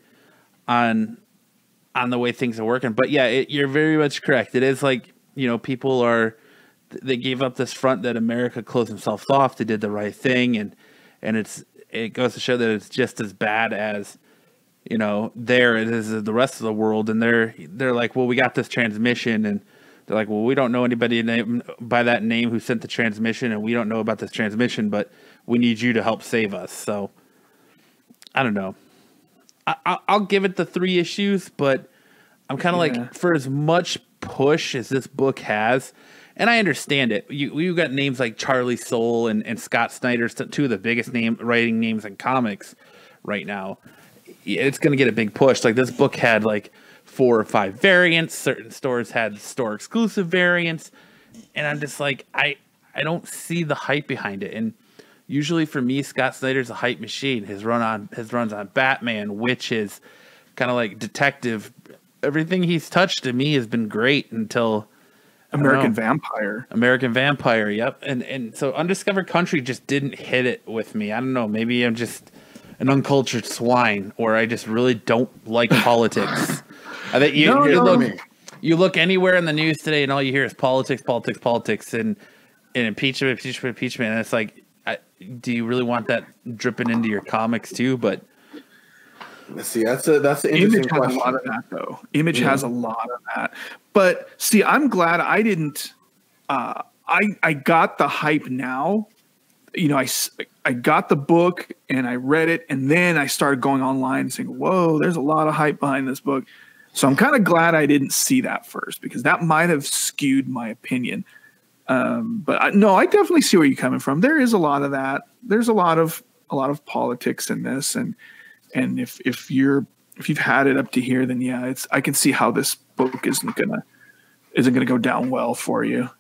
on on the way things are working. But yeah, it, you're very much correct. It is like you know people are they gave up this front that America closed themselves off. They did the right thing, and and it's it goes to show that it's just as bad as you know there it is the rest of the world. And they're they're like, well, we got this transmission, and they're like, well, we don't know anybody by that name who sent the transmission, and we don't know about this transmission, but we need you to help save us. So I don't know. I, will give it the three issues, but I'm kind of yeah. like for as much push as this book has and I understand it. You you got names like Charlie Soule and, and Scott Snyder, two of the biggest name writing names in comics right now. It's going to get a big push. Like this book had like four or five variants. Certain stores had store exclusive variants, and I'm just like I I don't see the hype behind it. And usually for me, Scott Snyder's a hype machine. His run on his runs on Batman, Wytches, kind of like detective. Everything he's touched to me has been great until American Vampire. American Vampire, yep. And and so Undiscovered Country just didn't hit it with me. I don't know, maybe I'm just an uncultured swine or I just really don't like politics. I think you, no, you no, look you look anywhere in the news today and all you hear is politics, politics, politics and and impeachment, impeachment, impeachment. And it's like I, do you really want that dripping into your comics too? But See, that's a that's an interesting Image question. has a lot of that though. Image yeah. has a lot of that. But see, I'm glad I didn't. Uh, I I got the hype now. You know, I I got the book and I read it, and then I started going online and saying, "Whoa, there's a lot of hype behind this book." So I'm kind of glad I didn't see that first because that might have skewed my opinion. Um, but I, no, I definitely see where you're coming from. There is a lot of that. There's a lot of a lot of politics in this, and and if if you're if you've had it up to here, then yeah, it's I can see how this book isn't gonna isn't gonna go down well for you.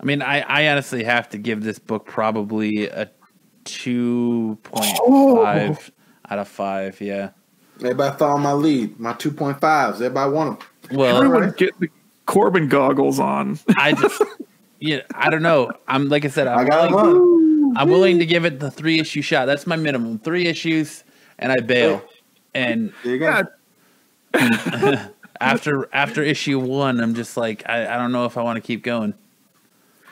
I mean, I, I honestly have to give this book probably a two point five oh. out of five. Yeah. Everybody follow my lead. My two point fives. Everybody want them. Well, Everyone get the Corbin goggles on. I just, yeah, I don't know. I'm like I said, I'm I got willing, one. I'm willing to give it the three issue shot. That's my minimum. Three issues, and I bail. And There you go. After after issue one, I'm just like, I, I don't know if I want to keep going.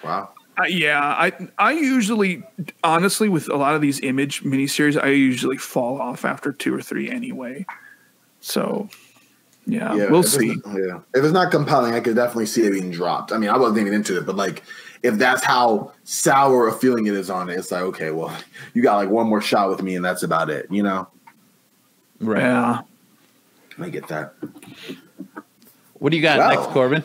Wow. Uh, yeah, I I usually honestly with a lot of these image miniseries, I usually fall off after two or three anyway. So yeah, Yeah, we'll if it's- see. Yeah, if it's not compelling, I could definitely see it being dropped. I mean, I wasn't even into it, but like, if that's how sour a feeling it is on it, it's like, okay, well, you got like one more shot with me, and that's about it. You know, Right. Yeah. I get that. What do you got Well. next, Corbin?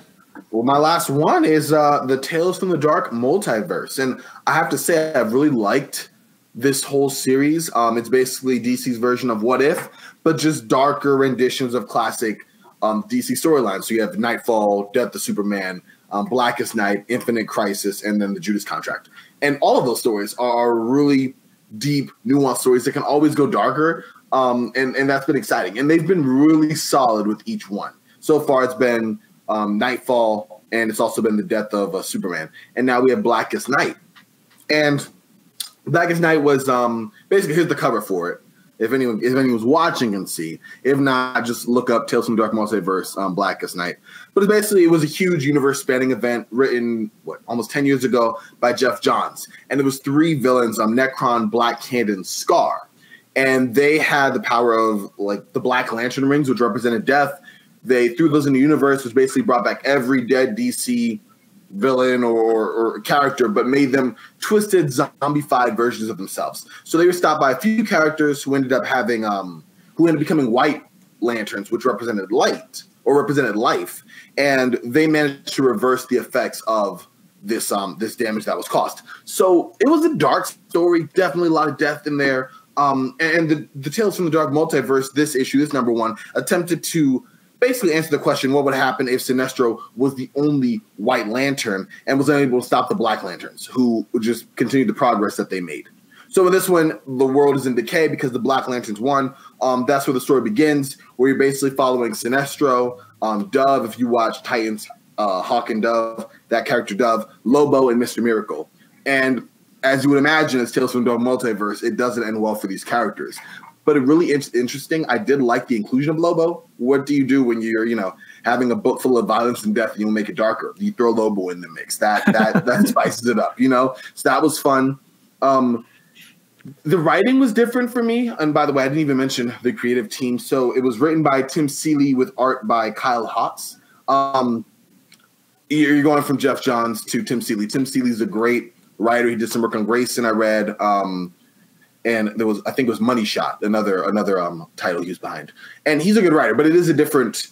Well, my last one is uh, the Tales from the Dark multiverse, and I have to say I've really liked this whole series. Um, it's basically DC's version of What If, but just darker renditions of classic um, DC storylines. So you have Knightfall, Death of Superman, um, Blackest Night, Infinite Crisis, and then the Judas Contract. And all of those stories are really deep, nuanced stories that can always go darker. Um, and, and that's been exciting. And they've been really solid with each one. So far, it's been um, Knightfall, and it's also been the death of uh, Superman. And now we have Blackest Night. And Blackest Night was um, basically here's the cover for it. If anyone if anyone's watching can see, if not, just look up Tales from Dark Multiverse, um, Blackest Night. But it's basically, it was a huge universe-spanning event written what almost ten years ago by Geoff Johns, and it was three villains: um, Nekron, Black Hand, and Scar, and they had the power of like the Black Lantern rings, which represented death. They threw those in the universe, which basically brought back every dead DC villain or, or character, but made them twisted, zombified versions of themselves. So they were stopped by a few characters who ended up having, um, who ended up becoming white lanterns, which represented light or represented life, and they managed to reverse the effects of this um this damage that was caused. So it was a dark story, definitely a lot of death in there. Um, and the, the Tales from the Dark Multiverse, this issue, this number one, attempted to basically answer the question what would happen if Sinestro was the only white lantern and was unable to stop the black lanterns who would just continue the progress that they made. So in this one, the world is in decay because the Black Lanterns won. Um, that's where the story begins, where you're basically following Sinestro, um, Dove. If you watch Titans, uh, Hawk and Dove, that character Dove, Lobo, and Mister Miracle. And as you would imagine, as Tales from the Multiverse, it doesn't end well for these characters. But it really is interesting. I did like the inclusion of Lobo. What do you do when you're, you know, having a book full of violence and death and you make it darker? You throw Lobo in the mix. That that that spices it up, you know. So that was fun. Um, the writing was different for me. And by the way, I didn't even mention the creative team. So it was written by Tim Seeley with art by Kyle Hotz. Um, you're going from Geoff Johns to Tim Seeley. Tim Seeley's a great writer. He did some work on Grayson. I read, um, and there was I think it was Money Shot, another another um, title he was behind. And he's a good writer, but it is a different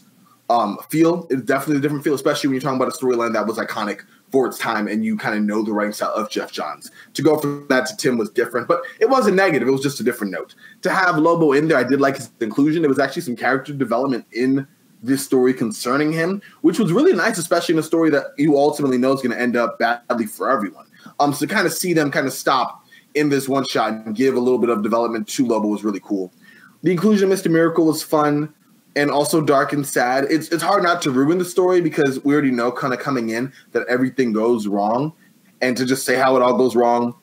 um, feel. It's definitely a different feel, especially when you're talking about a storyline that was iconic for its time, and you kind of know the writing style of Geoff Johns. To go from that to Tim was different, but it wasn't negative. It was just a different note. To have Lobo in there, I did like his inclusion. There was actually some character development in this story concerning him, which was really nice, especially in a story that you ultimately know is going to end up badly for everyone. Um, so to kind of see them kind of stop in this one shot and give a little bit of development to Lobo was really cool. The inclusion of Mr. Miracle was fun and also dark and sad. It's it's hard not to ruin the story because we already know kind of coming in that everything goes wrong, and to just say how it all goes wrong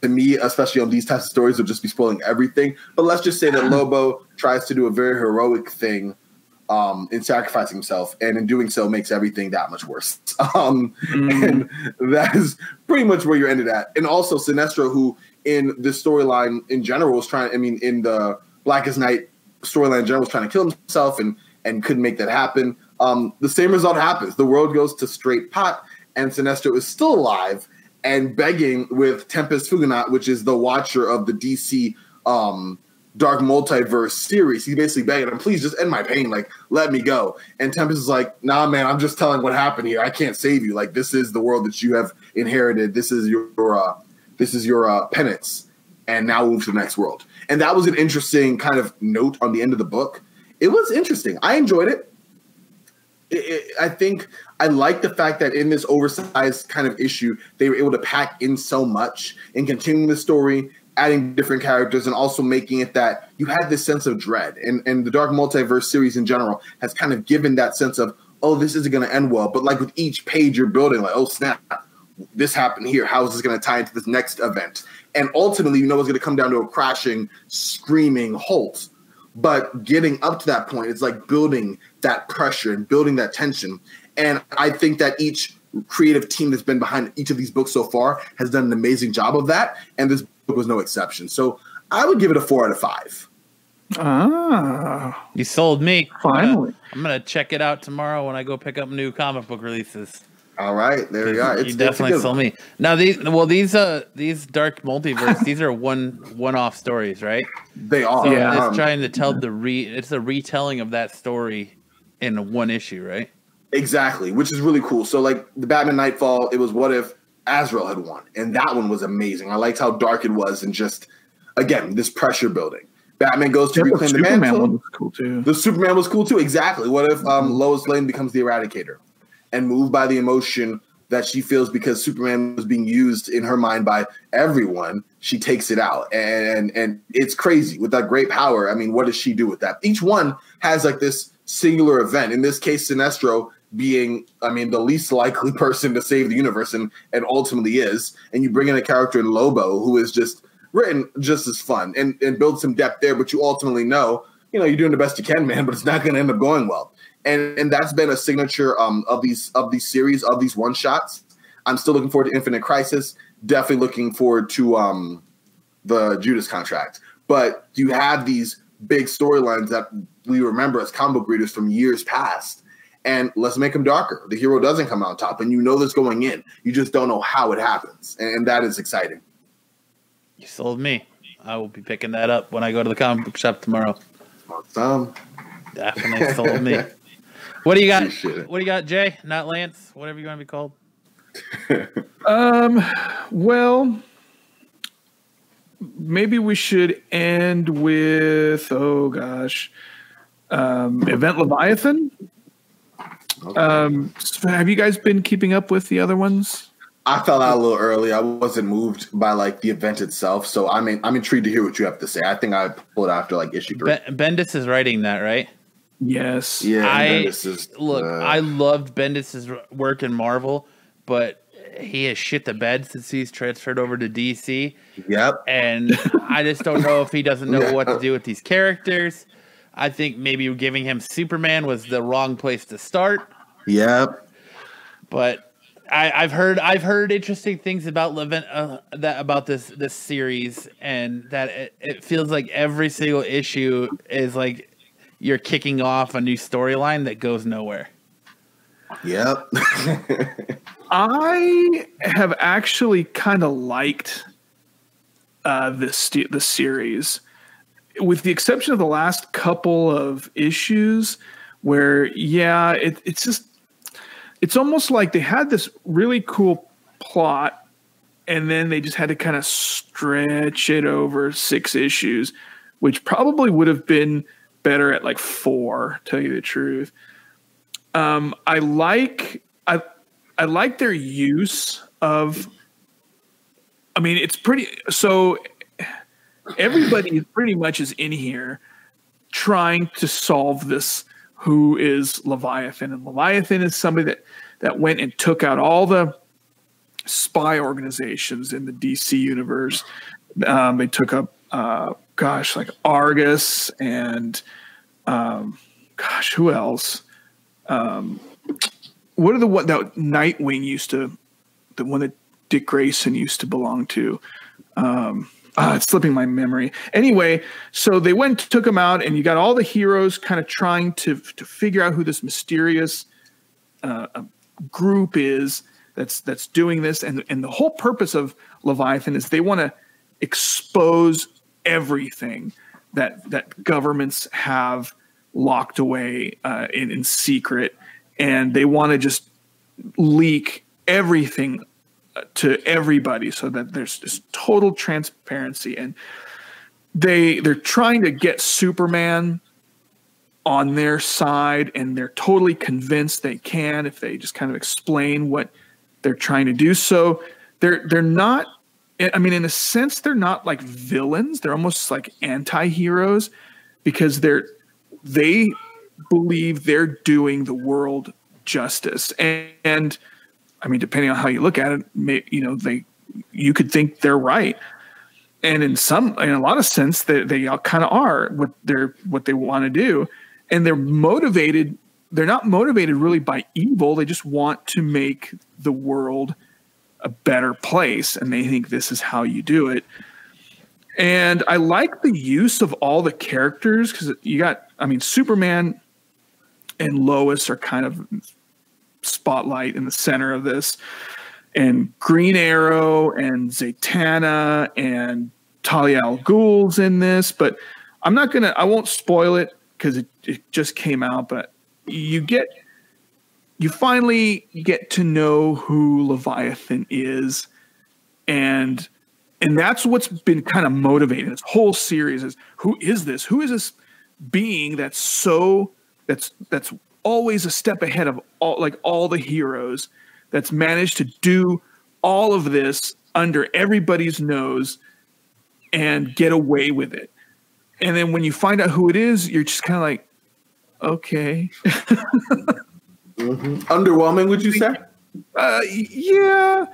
to me, especially on these types of stories, would just be spoiling everything. But let's just say that Lobo tries to do a very heroic thing um, in sacrificing himself, and in doing so, makes everything that much worse. Um, And that is pretty much where you're ended at. And also Sinestro, who in this storyline in general was trying. I mean, in the Blackest Night storyline in general, was trying to kill himself and and couldn't make that happen. Um, the same result happens. The world goes to straight pot, and Sinestro is still alive and begging with Tempus Fuginaut, which is the watcher of the DC um, Dark Multiverse series. He's basically begging him, please just end my pain. Like, let me go. And Tempus is like, nah, man, I'm just telling what happened here. I can't save you. Like, this is the world that you have inherited. This is your, uh, this is your uh, penance. and now move to the next world. And that was an interesting kind of note on the end of the book. It was interesting. I enjoyed it. it, it I think I like the fact that in this oversized kind of issue, they were able to pack in so much and continuing the story, adding different characters, and also making it that you had this sense of dread. And, and the Dark Multiverse series in general has kind of given that sense of, oh, this isn't going to end well. But like with each page you're building, like, oh, snap, this happened here. How is this going to tie into this next event? And ultimately, you know, it's going to come down to a crashing, screaming halt. But getting up to that point, it's like building that pressure and building that tension. And I think that each creative team that's been behind each of these books so far has done an amazing job of that. And this was no exception. So I would give it a four out of five. Ah, You sold me. Finally. I'm gonna check it out tomorrow when I go pick up new comic book releases. All right, there you are. you It's, definitely it's sold me. Now these, well, these uh, these dark multiverse, these are one one-off stories, right? They are. So Yeah. it's Um, trying to tell the re, it's a retelling of that story in one issue, right? Exactly, which is really cool. So like the Batman Knightfall, it was what if Azrael had won, and that one was amazing. I liked how dark it was, and just again this pressure building. Batman goes to Yeah, the reclaim the Superman mantle. one was cool too. The Superman was cool too. Exactly. What if um, Lois Lane becomes the Eradicator, and moved by the emotion that she feels because Superman was being used in her mind by everyone, she takes it out, and and it's crazy with that great power. I mean, what does she do with that? Each one has like this singular event. In this case, Sinestro being, I mean, the least likely person to save the universe, and and ultimately is. And you bring in a character in Lobo who is just written just as fun and and build some depth there, but you ultimately know you know you're doing the best you can, man, but it's not going to end up going well. And and that's been a signature um, of these of these series of these one shots. I'm still looking forward to Infinite Crisis. Definitely looking forward to um, the Judas contract. But you have these big storylines that we remember as comic book readers from years past. And let's make him darker. The hero doesn't come out top, and you know this going in. You just don't know how it happens, and, and that is exciting. You sold me. I will be picking that up when I go to the comic book shop tomorrow. Um, Definitely sold me. What do you got? What do you got, Jay? Not Lance. Whatever you want to be called. Um, well, maybe we should end with oh gosh, um, Event Leviathan. Um, so have you guys been keeping up with the other ones? I fell out a little early. I wasn't moved by like the event itself, so I'm in, I'm intrigued to hear what you have to say. I think I pulled it after like issue three. Ben- Bendis is writing that, right? Yes. yeah, I- and then this is Look, uh, I loved Bendis's work in Marvel, but he has shit the bed since he's transferred over to DC. yep. and I just don't know if he doesn't know Yeah. what to do with these characters. I think maybe giving him Superman was the wrong place to start, Yep. but I, I've heard I've heard interesting things about Levin uh, that about this this series, and that it, it feels like every single issue is like you're kicking off a new storyline that goes nowhere. Yep. I have actually kind of liked uh, this the series, with the exception of the last couple of issues, where yeah, it, it's just it's almost like they had this really cool plot, and then they just had to kind of stretch it over six issues, which probably would have been better at like four. Tell you the truth. Um, I like I I like their use of. I mean, it's pretty. So everybody pretty much is in here trying to solve this. Who is Leviathan? And Leviathan is somebody that that went and took out all the spy organizations in the DC universe. Um, they took up, uh, gosh, like Argus and, um, gosh, who else? Um, what are the what that Nightwing used to, the one that Dick Grayson used to belong to? Um, ah, it's slipping my memory. Anyway, so they went, took him out, and you got all the heroes kind of trying to to figure out who this mysterious uh, group is that's that's doing this, and and the whole purpose of Leviathan is they want to expose everything that that governments have locked away uh, in in secret, and they want to just leak everything to everybody so that there's this total transparency. And they they're trying to get Superman on their side and they're totally convinced they can if they just kind of explain what they're trying to do. So they're they're not I mean in a sense they're not like villains. They're almost like anti-heroes because they're they believe they're doing the world justice. And, and I mean depending on how you look at it you know they you could think they're right. And in some in a lot of sense they, they kind of are what they're what they want to do. And they're motivated they're not motivated really by evil. They just want to make the world a better place and they think this is how you do it. And i like the use of all the characters because you got i mean superman and lois are kind of spotlight in the center of this and green arrow and zatanna and talia al ghul's in this but i'm not gonna i won't spoil it because it, it just came out, but you get you finally get to know who Leviathan is, and and that's what's been kind of motivating this whole series is who is this? Who is this being that's so that's that's always a step ahead of all like all the heroes that's managed to do all of this under everybody's nose and get away with it and then when you find out who it is, you're just kind of like, okay. mm-hmm. Underwhelming, would you say? Uh, yeah,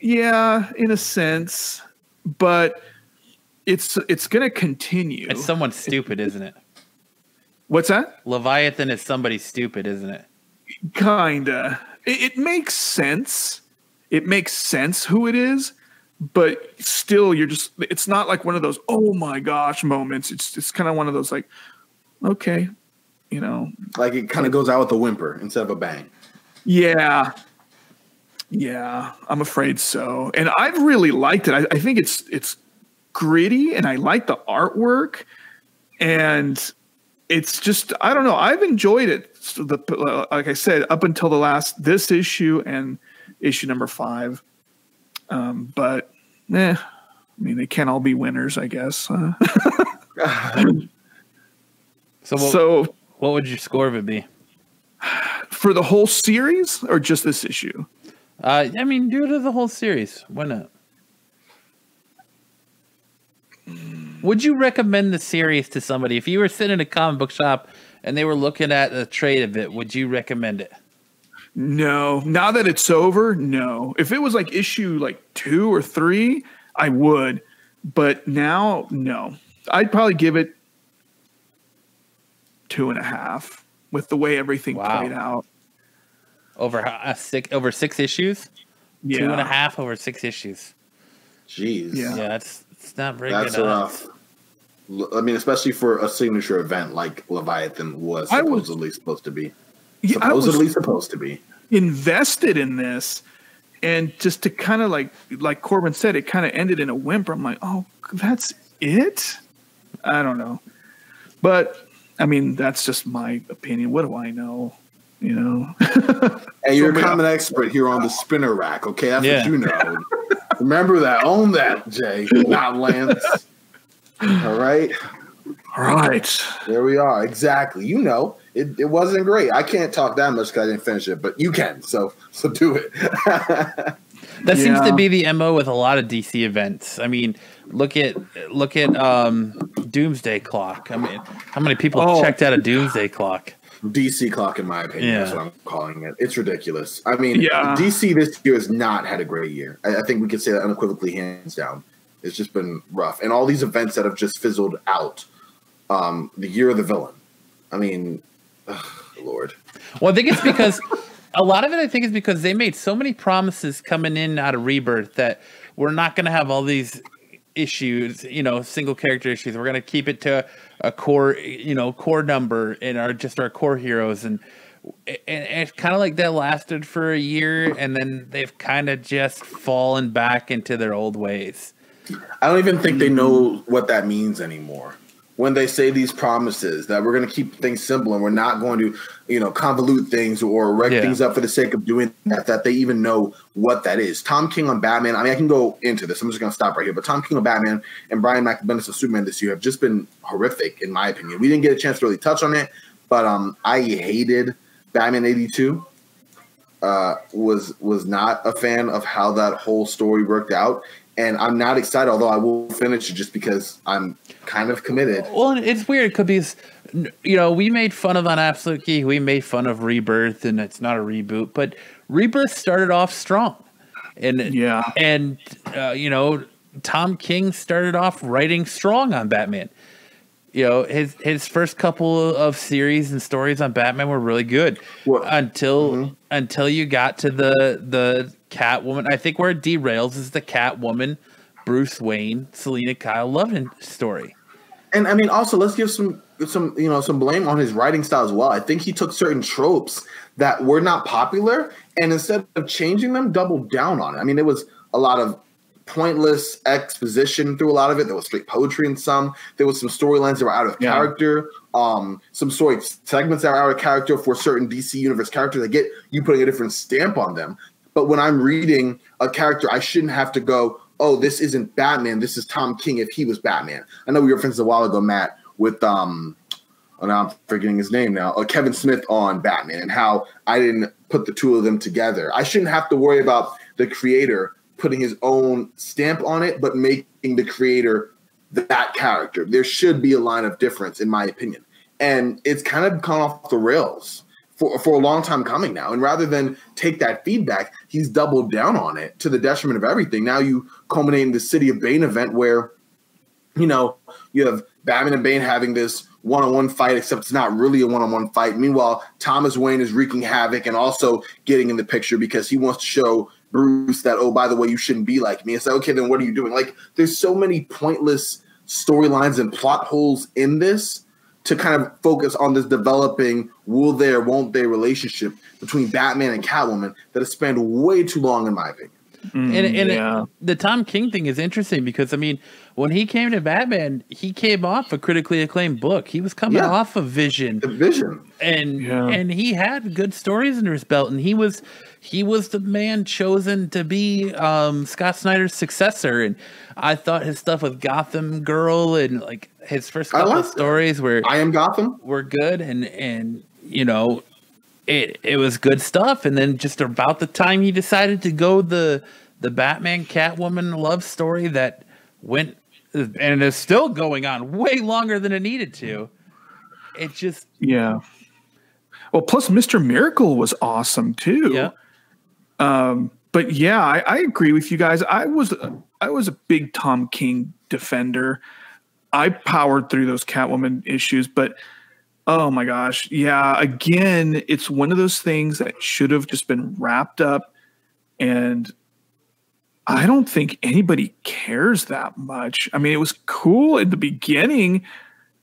yeah, in a sense, but it's it's going to continue. It's someone stupid, isn't it? What's that? Leviathan is somebody stupid, isn't it? Kinda. It, it makes sense. It makes sense who it is, but still you're just it's not like one of those oh my gosh moments it's it's kind of one of those like okay you know like it kind of goes out with a whimper instead of a bang yeah yeah i'm afraid so and i've really liked it i, I think it's it's gritty and i like the artwork and it's just i don't know i've enjoyed it so the, like i said up until the last this issue and issue number five um, but, eh, I mean, they can't all be winners, I guess. Uh, so, what, so, what would your score of it be? For the whole series or just this issue? Uh, I mean, due to the whole series. Why not? Would you recommend the series to somebody if you were sitting in a comic book shop and they were looking at a trade of it? Would you recommend it? No, now that it's over, no. If it was like issue like two or three, I would, but now, no. I'd probably give it two and a half with the way everything wow. played out. Over a uh, six, over six issues. Yeah. Two and a half over six issues. Jeez. Yeah, yeah that's it's not very that's good. Rough. I mean, especially for a signature event like Leviathan was supposedly was, supposed to be. Yeah, supposedly supposed to be. invested in this and just to kind of like like corbin said it kind of ended in a whimper. I'm like oh that's it? I don't know. But i mean that's just my opinion. What do i know? You know? And you're a common expert here on the spinner rack okay? That's yeah. what you know. Remember that own that jay not lance all right all right there we are exactly you know it, it wasn't great. I can't talk that much because I didn't finish it, but you can. So so do it. that yeah. seems to be the mo with a lot of DC events. I mean, look at look at um, Doomsday Clock. I mean, how many people oh. checked out a Doomsday Clock? DC clock, in my opinion, yeah. that's what I'm calling it. It's ridiculous. I mean, yeah. DC this year has not had a great year. I, I think we could say that unequivocally, hands down. It's just been rough, and all these events that have just fizzled out. Um, the year of the villain. I mean, Lord. Well, I think it's because a lot of it. I think is because they made so many promises coming in out of Rebirth that we're not going to have all these issues. You know, single character issues. We're going to keep it to a core. You know, core number in our just our core heroes and. And it's kind of like that lasted for a year, and then they've kind of just fallen back into their old ways. I don't even think they know what that means anymore. when they say these promises that we're going to keep things simple and we're not going to, you know, convolute things or wreck Yeah. things up for the sake of doing that, that they even know what that is. Tom King on Batman. I mean, I can go into this. I'm just going to stop right here. But Tom King on Batman and Brian McBendis of Superman this year have just been horrific, in my opinion. We didn't get a chance to really touch on it, but um, I hated Batman 82 uh, was was not a fan of how that whole story worked out, and I'm not excited. Although I will finish it just because I'm kind of committed. Well, it's weird because you know we made fun of on Absolute Geek, we made fun of Rebirth, and it's not a reboot, but Rebirth started off strong, and Yeah. and uh, you know Tom King started off writing strong on Batman. You know his his first couple of series and stories on Batman were really good Well, until until you got to the the Catwoman. I think where it derails is the Catwoman, Bruce Wayne, Selina Kyle love story. And I mean, also let's give some some you know some blame on his writing style as well. I think he took certain tropes that were not popular, and instead of changing them, doubled down on it. I mean, it was a lot of pointless exposition through a lot of it. There was straight poetry in some. There was some storylines that were out of Yeah. character. Um, some story segments that were out of character for certain DC universe characters. I get you putting a different stamp on them, but when I'm reading a character, I shouldn't have to go, "Oh, this isn't Batman. This is Tom King if he was Batman." I know we were friends a while ago, Matt, with um, oh, now I'm forgetting his name now, uh, Kevin Smith on Batman, and how I didn't put the two of them together. I shouldn't have to worry about the creator putting his own stamp on it, but making the creator that character. There should be a line of difference, in my opinion. And it's kind of gone off the rails for, for a long time coming now. And rather than take that feedback, he's doubled down on it to the detriment of everything. Now you culminate in the City of Bane event where, you know, you have Batman and Bane having this one-on-one fight, except it's not really a one-on-one fight. Meanwhile, Thomas Wayne is wreaking havoc and also getting in the picture because he wants to show Bruce that, oh, by the way, you shouldn't be like me. It's like, okay, then what are you doing? Like, there's so many pointless storylines and plot holes in this to kind of focus on this developing will there, won't there relationship between Batman and Catwoman that has spanned way too long, in my opinion. Mm, and and yeah. the Tom King thing is interesting because I mean, when he came to Batman, he came off a critically acclaimed book. He was coming Yeah. off of Vision, The vision. and Yeah. and he had good stories under his belt, and he was he was the man chosen to be um, Scott Snyder's successor. And I thought his stuff with Gotham Girl and like his first couple of stories were I am Gotham. were good and and you know it it was good stuff and then just about the time he decided to go the the Batman Catwoman love story that went and is still going on way longer than it needed to it just Yeah. Well, plus Mr. Miracle was awesome too. yeah Um, but yeah, I, I agree with you guys. I was I was a big Tom King defender. I powered through those Catwoman issues, but oh my gosh, yeah. Again, it's one of those things that should have just been wrapped up, and I don't think anybody cares that much. I mean, it was cool at the beginning,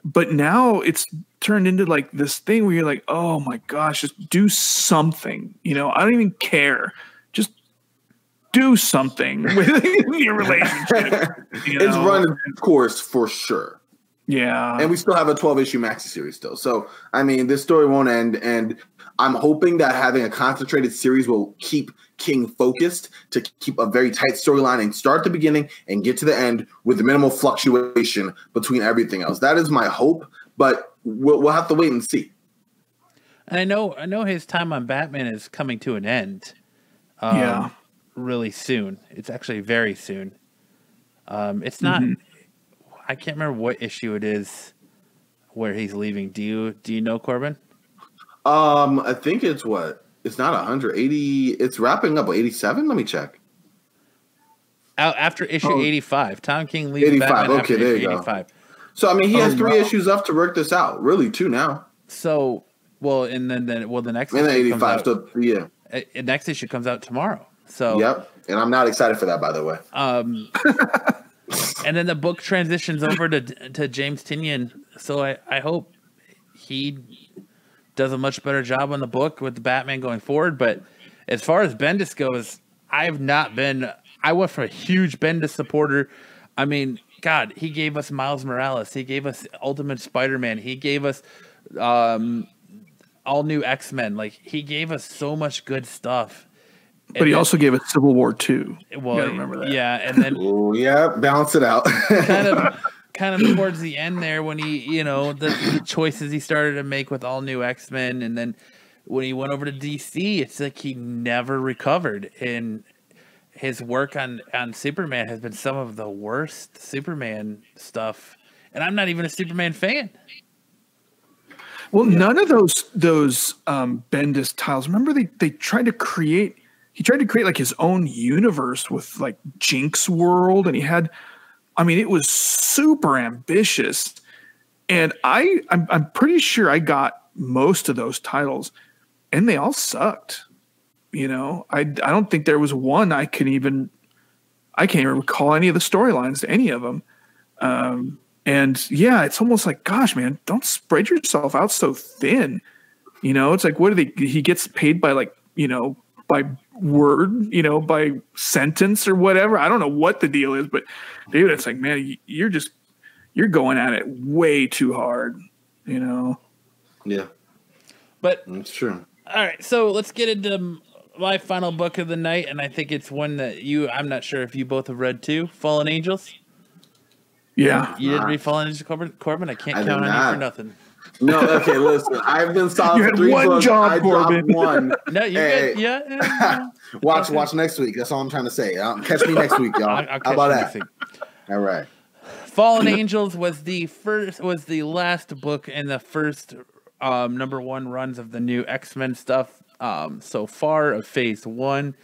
but now it's turned into like this thing where you're like, oh my gosh, just do something. You know, I don't even care. Just do something with your relationship. you It's know? run its course for sure. Yeah. and we still have a 12 issue maxi series still. So I mean, this story won't end, and I'm hoping that having a concentrated series will keep King focused to keep a very tight storyline and start the beginning and get to the end with minimal fluctuation between everything else. That is my hope, but we'll, we'll have to wait and see. and I know I know his time on Batman is coming to an end um, Yeah. really soon it's actually very soon um it's not I can't remember what issue it is where he's leaving do you do you know Corbin Um, I think it's what it's not 180. It's wrapping up 87. Let me check. Out after issue Oh. 85. Tom King leaves 85, Batman after okay, there you go. So I mean, he has three wow. issues left to work this out. Really, two now. So, well, and then, then well, the next And then issue comes 85. out, So yeah. uh, next issue comes out tomorrow. So, Yep. And I'm not excited for that, by the way. um, and then the book transitions over to to James Tynion. So I I hope he does a much better job on the book with the Batman going forward. But as far as Bendis goes, I've not been. I went from a huge Bendis supporter. I mean, God, he gave us Miles Morales. He gave us Ultimate Spider-Man. He gave us um, all new X-Men. Like he gave us so much good stuff. But he also gave us Civil War two. Well, remember that. yeah, and then Ooh, yeah, balance it out. kind of kind of towards the end there when he you know the, the choices he started to make with all new x-men and then when he went over to dc it's like he never recovered and his work on on superman has been some of the worst superman stuff and i'm not even a superman fan Well, none of those those um, Bendis tiles. Remember, they they tried to create. He tried to create like his own universe with like Jinxworld, and he had. I mean, it was super ambitious, and I I'm, I'm pretty sure I got most of those titles, and they all sucked. You know, I I don't think there was one I can even. I can't even recall any of the storylines to any of them. Um, and yeah, it's almost like, gosh, man, don't spread yourself out so thin. You know, it's like, what do they? He gets paid by like, you know, by word, you know, by sentence or whatever. I don't know what the deal is, but dude, it's like, man, you're just you're going at it way too hard. You know. yeah, but that's true. all right so let's get into my final book of the night and i think it's one that you i'm not sure if you both have read too fallen angels Yeah. you didn't Nah. read fallen angels corbin, corbin? i can't I count on you for nothing No, okay, listen. I've been solid You for had three one books. job, I dropped Corbin. one. No, you Hey. good. Yeah. yeah, yeah. Watch, watch next week. That's all I'm trying to say. Um, catch me next week, y'all. I'll, I'll How about that? All right. Fallen Angels was the first was the last book in the first um, number one runs of the new X Men stuff um, so far of Phase One.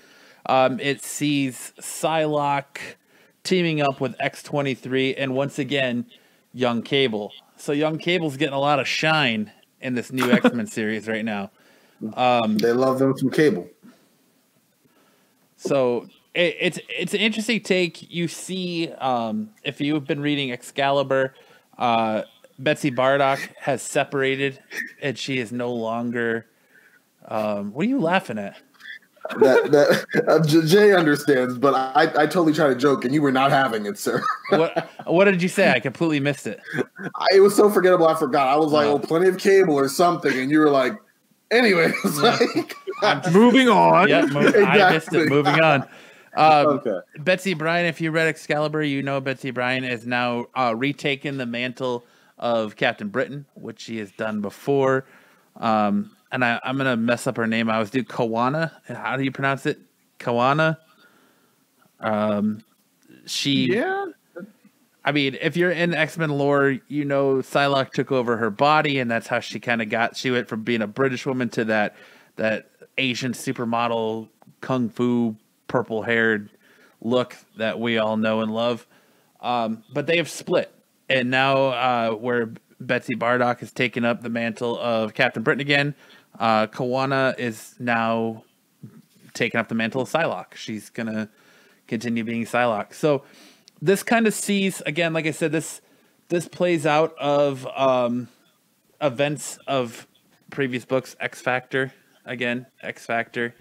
Um, it sees Psylocke teaming up with X twenty three, and once again, Young Cable. So Young Cable's getting a lot of shine in this new X Men series right now. They love them some cable. So it, it's it's an interesting take. You see, um, if you've been reading Excalibur, uh, Betsy Braddock has separated, and she is no longer. Um, what are you laughing at? That that uh, J- Jay understands, but I I totally tried to joke, and you were not having it, sir. What What did you say? I completely missed it. I, it was so forgettable. I forgot. I was like, "Oh, plenty of cable or something," and you were like, "Anyways." Like, Moving on. Yeah, mo- I missed Exactly. it. Moving on. Um, okay. Betsy Bryan, if you read Excalibur, you know Betsy Bryan has now uh, retaken the mantle of Captain Britain, which she has done before. Um, and I, I'm gonna mess up her name. I always do Kawana. How do you pronounce it? Kawana. Um, she. Yeah. I mean, if you're in X Men lore, you know Psylocke took over her body, and that's how she kind of got. She went from being a British woman to that that Asian supermodel, kung fu, purple haired look that we all know and love. Um, but they have split, and now uh, where Betsy Braddock has taken up the mantle of Captain Britain again, uh, Kawana is now taking up the mantle of Psylocke. She's gonna continue being Psylocke. So this kind of sees again, like I said, this this plays out of um, events of previous books. X Factor again, X Factor.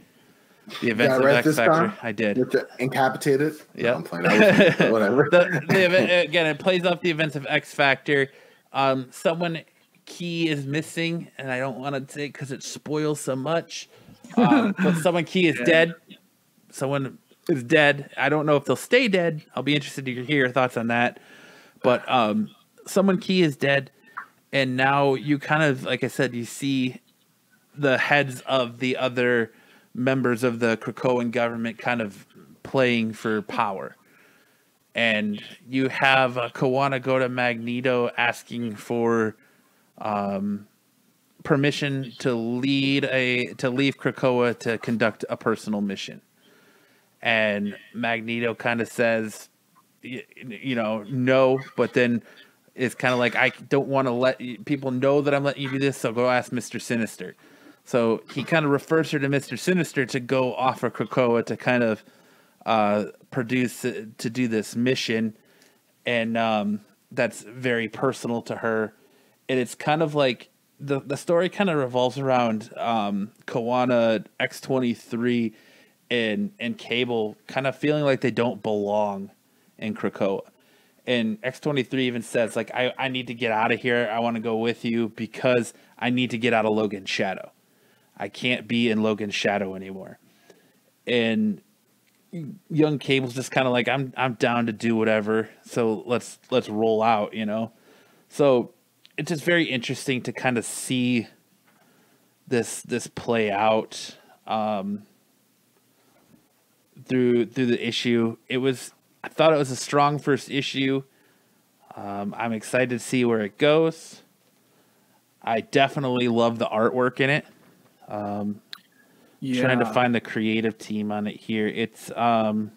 The events it of right X Factor. time? I did. Incapacitated. Yeah. No, I'm playing. That was, whatever. the, the event, again, it plays off the events of X Factor. Um, someone key is missing, and I don't want to say because it spoils so much. Um, but someone key is dead. Someone is dead. I don't know if they'll stay dead. I'll be interested to hear your thoughts on that. But um, someone key is dead, and now you kind of, like I said, you see the heads of the other members of the Krakoan government kind of playing for power and you have uh, Kawana go to Magneto asking for um, permission to lead a to leave Krakoa to conduct a personal mission, and Magneto kind of says, y- you know, no, but then it's kind of like I don't want to let people know that I'm letting you do this, so go ask Mister Sinister. So he kind of refers her to Mister Sinister to go offer Krakoa to kind of uh, produce to do this mission, and um, that's very personal to her. And it's kind of like the the story kind of revolves around um, X twenty three and and Cable kind of feeling like they don't belong in Krakoa, And X twenty three even says like I, I need to get out of here. I want to go with you because I need to get out of Logan's shadow. I can't be in Logan's shadow anymore. And young Cable's just kind of like I'm I'm down to do whatever. So let's let's roll out, you know. So it's just very interesting to kind of see this this play out um, through through the issue. It was I thought it was a strong first issue. Um, I'm excited to see where it goes. I definitely love the artwork in it. Um, Yeah. Trying to find the creative team on it here. It's um,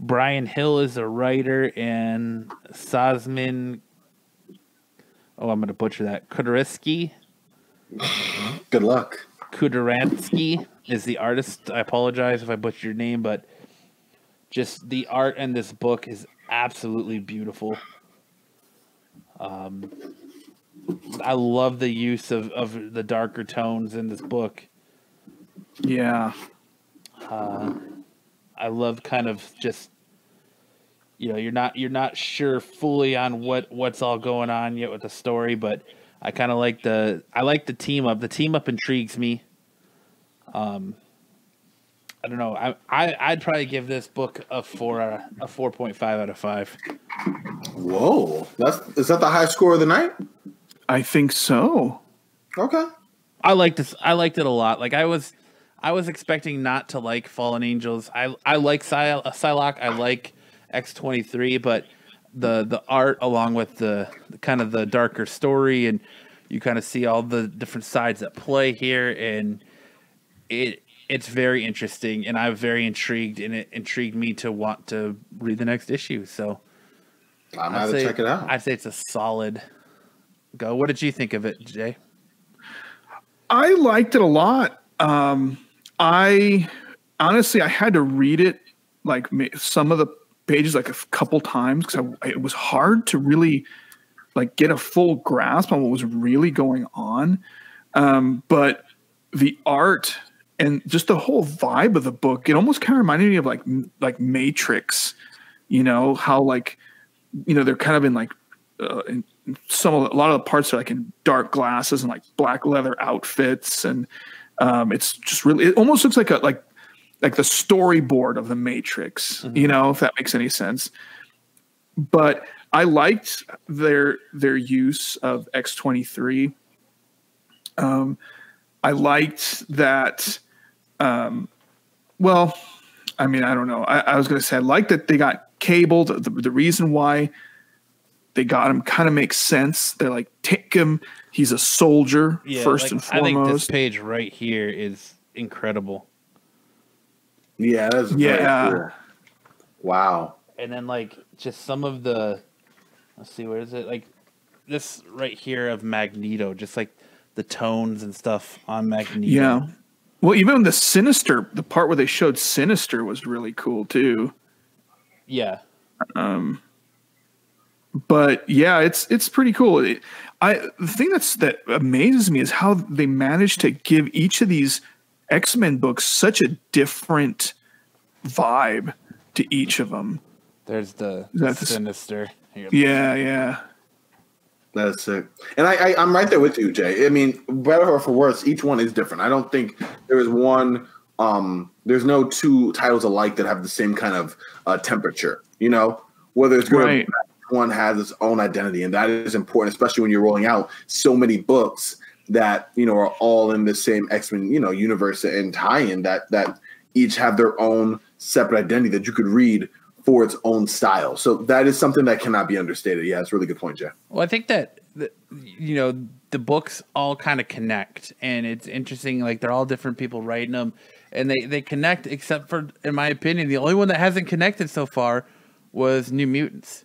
Bryan Hill is a writer and Sosman. Oh, I'm going to butcher that. Kudarsky. Good luck. Kudaransky is the artist. I apologize if I butchered your name, but just the art in this book is absolutely beautiful. Um, I love the use of, of the darker tones in this book. Yeah. Uh, I love kind of just you know you're not you're not sure fully on what what's all going on yet with the story, but I kind of like the I like the team up. The team up intrigues me. Um, I don't know. I, I I'd probably give this book a four out of, a four point five out of five. Whoa, that's is that the high score of the night? I think so. Okay. I liked this. I liked it a lot. Like I was, I was expecting not to like Fallen Angels. I I like Psy- Psylocke. I like X twenty three, but the the art along with the, the kind of the darker story and you kind of see all the different sides at play here and it it's very interesting and I'm very intrigued and it intrigued me to want to read the next issue. So I'm gonna say- check it out. I'd say it's a solid go. What did you think of it, Jay? I liked it a lot. Um, I honestly, I had to read it like ma- some of the pages like a couple times because it was hard to really like get a full grasp on what was really going on. Um, but the art and just the whole vibe of the book, it almost kind of reminded me of like like Matrix. You know how like you know they're kind of in like uh, in some of a lot of the parts are like in dark glasses and like black leather outfits and um, it's just really it almost looks like a like like the storyboard of the matrix you know if that makes any sense but i liked their their use of x23 um i liked that um well i mean i don't know i, I was going to say i like that they got cabled the, the reason why they got him kind of makes sense. They're like, take him. He's a soldier first like, and I think this page right here is incredible. Yeah, that's Yeah. cool. Wow. And then like just some of the let's see where is it? Like this right here of Magneto, just like the tones and stuff on Magneto. Yeah. Well, even the sinister, the part where they showed sinister was really cool too. Yeah. Um. But yeah, it's it's pretty cool. It, I the thing that's that amazes me is how they managed to give each of these X Men books such a different vibe to each of them. There's the That's- sinister. Here. Yeah, yeah, That's sick. And I, I, I'm right there with you, Jay. I mean, better or for worse, each one is different. I don't think there is one. Um, there's no two titles alike that have the same kind of uh, temperature. You know, whether it's good or Right. bad, one has its own identity, and that is important, especially when you're rolling out so many books that you know are all in the same X Men, you know, universe and tie-in that that each have their own separate identity that you could read for its own style. So that is something that cannot be understated. Yeah, it's a really good point, Jay. Well, I think that the, you know the books all kind of connect, and it's interesting. Like they're all different people writing them, and they they connect. Except for, in my opinion, the only one that hasn't connected so far was New Mutants.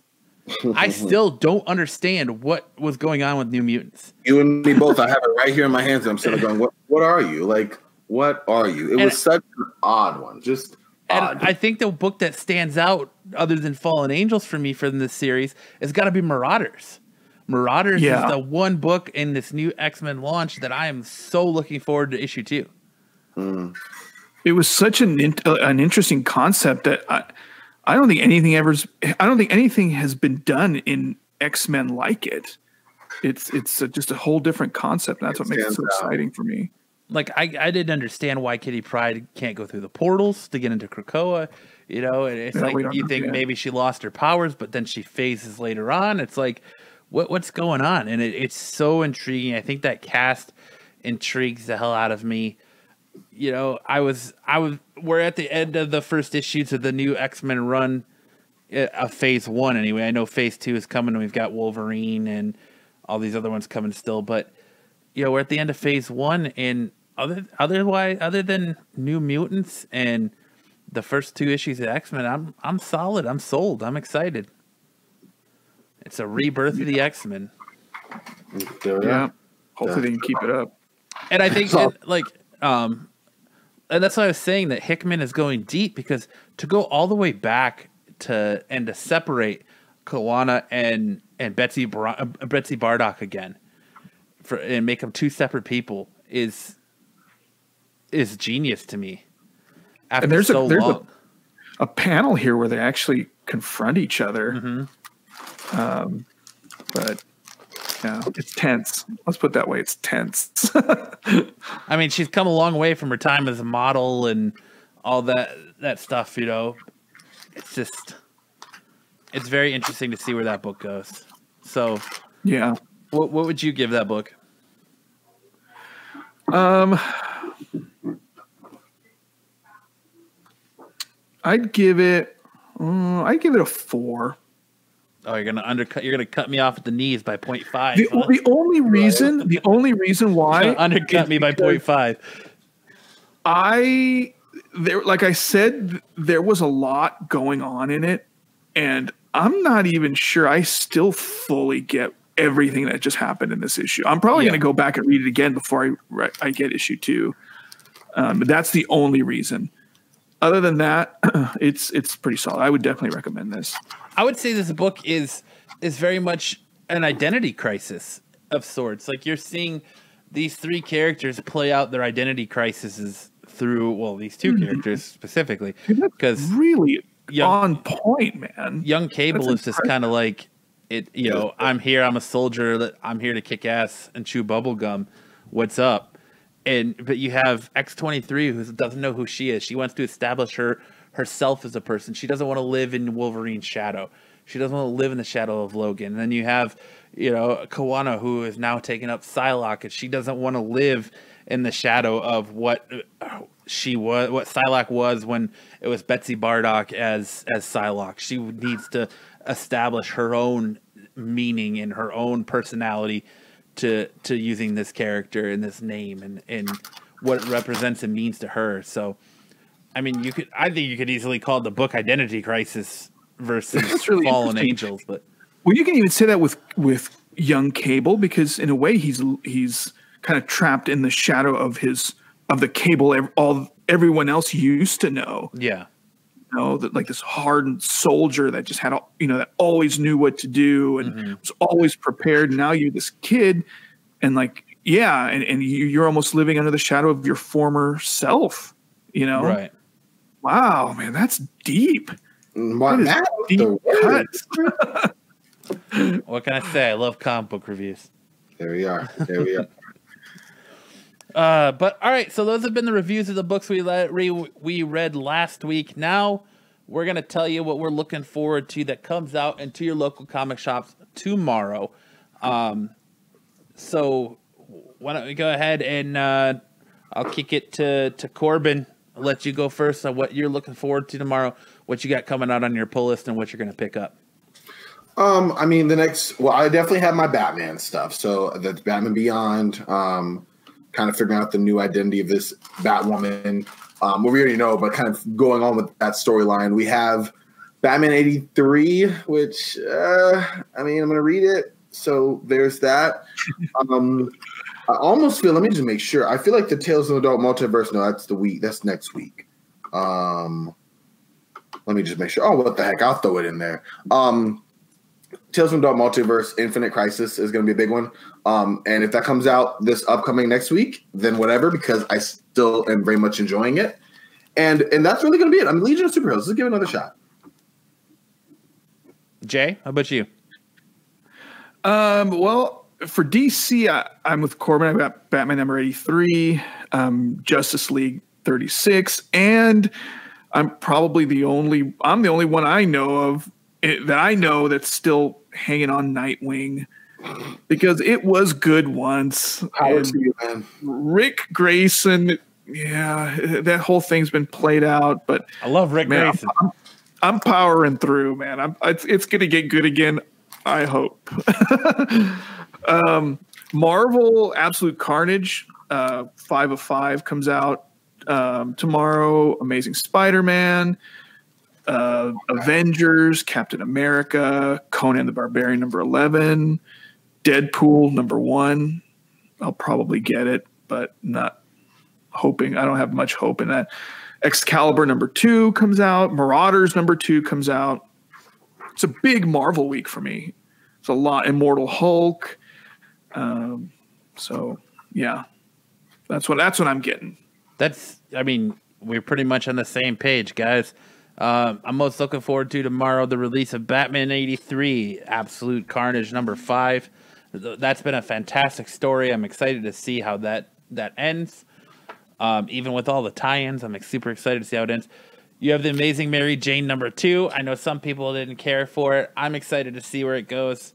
I still don't understand what was going on with New Mutants. You and me both. I have it right here in my hands, I'm sort of going, "What? What are you? Like, what are you?" It And- was such an odd one, just And odd. I think the book that stands out, other than Fallen Angels for me from this series, has got to be Marauders. Marauders Yeah. is the one book in this new X Men launch that I am so looking forward to issue two. it was such an in, uh, an interesting concept that I, I don't think anything ever's. I don't think anything has been done in X Men like it. It's it's a, just a whole different concept. And that's It what makes it so out. exciting for me. like I, I didn't understand why Kitty Pryde can't go through the portals to get into Krakoa. You know, and it's Yeah, like you know, think yeah. maybe she lost her powers, but then she phases later on. It's like, what what's going on? And it, it's so intriguing. I think that cast intrigues the hell out of me. You know, I was I was we're at the end of the first issues of the new X Men run, uh, of Phase One anyway. I know Phase Two is coming. and We've got Wolverine and all these other ones coming still, but you know, we're at the end of phase one, and other otherwise, other than New Mutants and the first two issues of X Men, I'm I'm solid. I'm sold. I'm excited. It's a rebirth of the X Men, There we Yeah. are. Hopefully they can keep it up. and I think So- it, like um, and that's why I was saying that Hickman is going deep because to go all the way back to and to separate Kawana and and Betsy Bar- uh, Betsy Braddock again for and make them two separate people is is genius to me. After And there's a- so there's a- A panel here where they actually confront each other. Mm-hmm. Um, but yeah, it's tense. Let's put it that way. It's tense. I mean, she's come a long way from her time as a model and all that that stuff. You know, it's just it's very interesting to see where that book goes. So, yeah. what what would you give that book? Um, I'd give it. Uh, I'd give it a four. Oh, you're gonna undercut. You're gonna cut me off at the knees by point five. The, huh? the only reason, the only reason why gonna undercut me by because point five. I there, like I said, there was a lot going on in it, and I'm not even sure I still fully get everything that just happened in this issue. I'm probably Yeah. going to go back and read it again before I I get issue two. Um, but that's the only reason. Other than that, it's it's pretty solid. I would definitely recommend this. I would say this book is is very much an identity crisis of sorts. Like you're seeing these three characters play out their identity crises through well, these 2 hmm. characters specifically, because Really Young- on point, man. young Cable That's is just kind of like it. You know, I'm here. I'm a soldier. that- I'm here to kick ass and chew bubble gum. What's up? And but you have X23 who doesn't know who she is. She wants to establish her herself as a person. She doesn't want to live in Wolverine's shadow. She doesn't want to live in the shadow of Logan. And then you have, you know, Kawana who is now taking up Psylocke, and she doesn't want to live in the shadow of what uh, she was, what Psylocke was when it was Betsy Braddock as as Psylocke. She needs to establish her own meaning and her own personality to to using this character and this name and and what it represents and means to her. So, I mean, you could I think you could easily call the book Identity Crisis versus really Fallen. Angels, but Well, you can even say that with with young Cable because in a way he's he's kind of trapped in the shadow of his of the Cable all everyone else used to know. yeah, know that like this hardened soldier that just had all- you know that always knew what to do and Mm-hmm. was always prepared. Now you're this kid, and like yeah, and and you, you're almost living under the shadow of your former self. You know, right. wow, man, that's deep. What, That is Matt? deep The word. What can I say? I love comic book reviews. There we are. There we are. Uh, but all right, so those have been the reviews of the books we let, re, we read last week. Now we're gonna tell you what we're looking forward to that comes out into your local comic shops tomorrow. Um, so why don't we go ahead and uh, I'll kick it to to Corbin. I'll let you go first on what you're looking forward to tomorrow, what you got coming out on your pull list, and what you're gonna pick up. Um, I mean, the next. Well, I definitely have my Batman stuff. So that's Batman Beyond. Um, kind of figuring out the new identity of this Batwoman. Um, well, we already know, but kind of going on with that storyline. We have Batman eighty three, which uh, I mean, I'm gonna read it. So there's that. um, I almost feel. Let me just make sure. I feel like the Tales of the Adult Multiverse. No, that's the week. That's next week. Um, let me just make sure. Oh, what the heck? I'll throw it in there. Um, Tales from Dark Multiverse Infinite Crisis is going to be a big one. Um, and if that comes out this upcoming next week, then whatever, because I still am very much enjoying it. And and that's really going to be it. I mean, Legion of Superheroes. Let's give it another shot. Jay, how about you? Um, well, for DC, I, I'm with Corbin. I've got Batman number 83, um, Justice League 36, and I'm probably the only I'm the only one I know of eh, that I know that's still hanging on Nightwing because it was good once. Power to you, man. Ric Grayson, yeah, that whole thing's been played out, but I love Ric Man, Grayson. I'm, I'm powering through, man. I'm it's, it's gonna get good again. I hope. um, Marvel Absolute Carnage, uh, five of five comes out um, tomorrow. Amazing Spider-Man, uh, Avengers, Captain America, Conan the Barbarian number eleven, Deadpool number one. I'll probably get it, but not hoping. I don't have much hope in that. Excalibur number two comes out. Marauders number two comes out. It's a big Marvel week for me. It's a lot. Immortal Hulk. Um, so yeah, that's what that's what I'm getting. That's, I mean, we're pretty much on the same page, guys. Um, I'm most looking forward to tomorrow the release of Batman 83, Absolute Carnage number five. Th- That's been a fantastic story. I'm excited to see how that that ends. Um, even with all the tie-ins, I'm like, super excited to see how it ends. You have the Amazing Mary Jane number two. I know some people didn't care for it. I'm excited to see where it goes.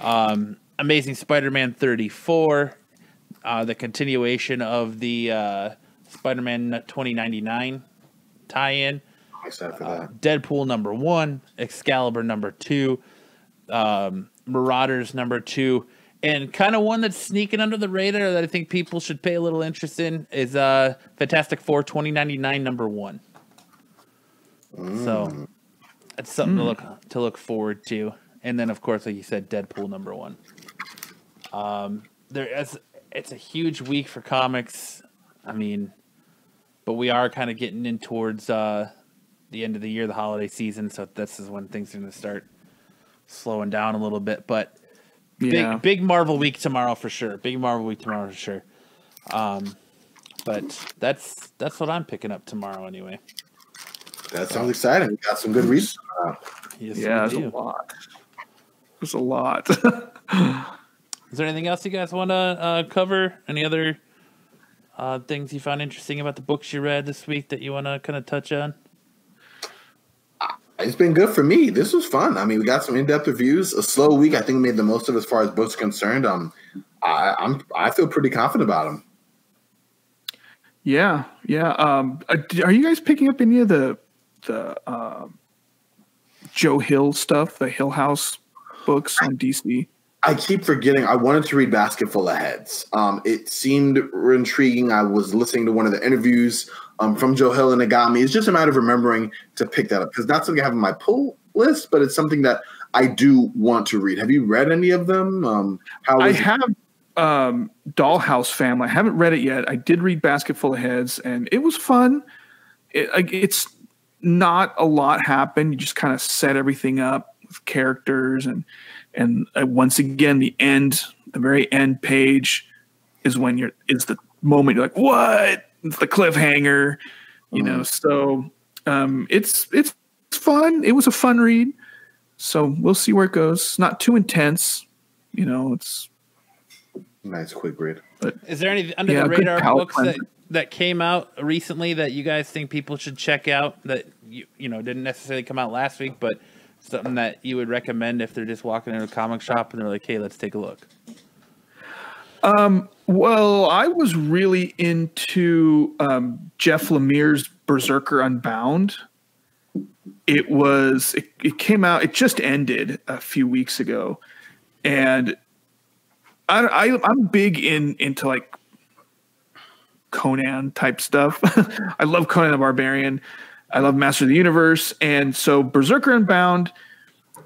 Um, Amazing Spider-Man 34, uh, the continuation of the uh, Spider-Man 2099 tie-in. Excited for Uh, that. Deadpool number one, Excalibur number two, um, Marauders number two, and kind of one that's sneaking under the radar that I think people should pay a little interest in is uh, Fantastic Four 2099 number one. So it's something to look to look forward to, and then of course, like you said, Deadpool number one. Um, there is it's a huge week for comics. I mean, but we are kind of getting in towards uh, the end of the year, the holiday season. So this is when things are going to start slowing down a little bit. But Yeah. big big Marvel week tomorrow for sure. Big Marvel week tomorrow for sure. Um, but that's that's what I'm picking up tomorrow anyway. That sounds exciting. We got some good reasons. Yes, yeah, we there's a lot. There's a lot. Is there anything else you guys want to uh, cover? Any other uh, things you found interesting about the books you read this week that you want to kind of touch on? It's been good for me. This was fun. I mean, we got some in-depth reviews. A slow week. I think we made the most of as far as books are concerned. Um, I, I'm I feel pretty confident about them. yeah, yeah. Um, uh, are you guys picking up any of the the um, Joe Hill stuff, the Hill House books on DC? I keep forgetting. I wanted to read Basket Full of Heads. Um, it seemed intriguing. I was listening to one of the interviews um, from Joe Hill, and me. It's just a matter of remembering to pick that up because that's something I have on my pull list, but it's something that I do want to read. Have you read any of them? Um, how I have um, Dollhouse Family. I haven't read it yet. I did read Basket Full of Heads, and it was fun. It, it's not a lot happened. You just kind of set everything up with characters, and and uh, once again, the end, the very end page, is when you're is the moment you're like, what? It's the cliffhanger, you know. So um, it's it's it's fun. It was a fun read. So we'll see where it goes. Not too intense, you know. It's nice quick read? But Is there any under Yeah, the radar palate books that, that came out recently that you guys think people should check out that you you know didn't necessarily come out last week, but something that you would recommend if they're just walking into a comic shop and they're like, "Hey, let's take a look." Well, I was really into um, Jeff Lemire's Berserker Unbound. It was it, it came out. It just ended a few weeks ago, and I, I I'm big in into like Conan type stuff. I love Conan the Barbarian. I love Master of the Universe, and so Berserker Unbound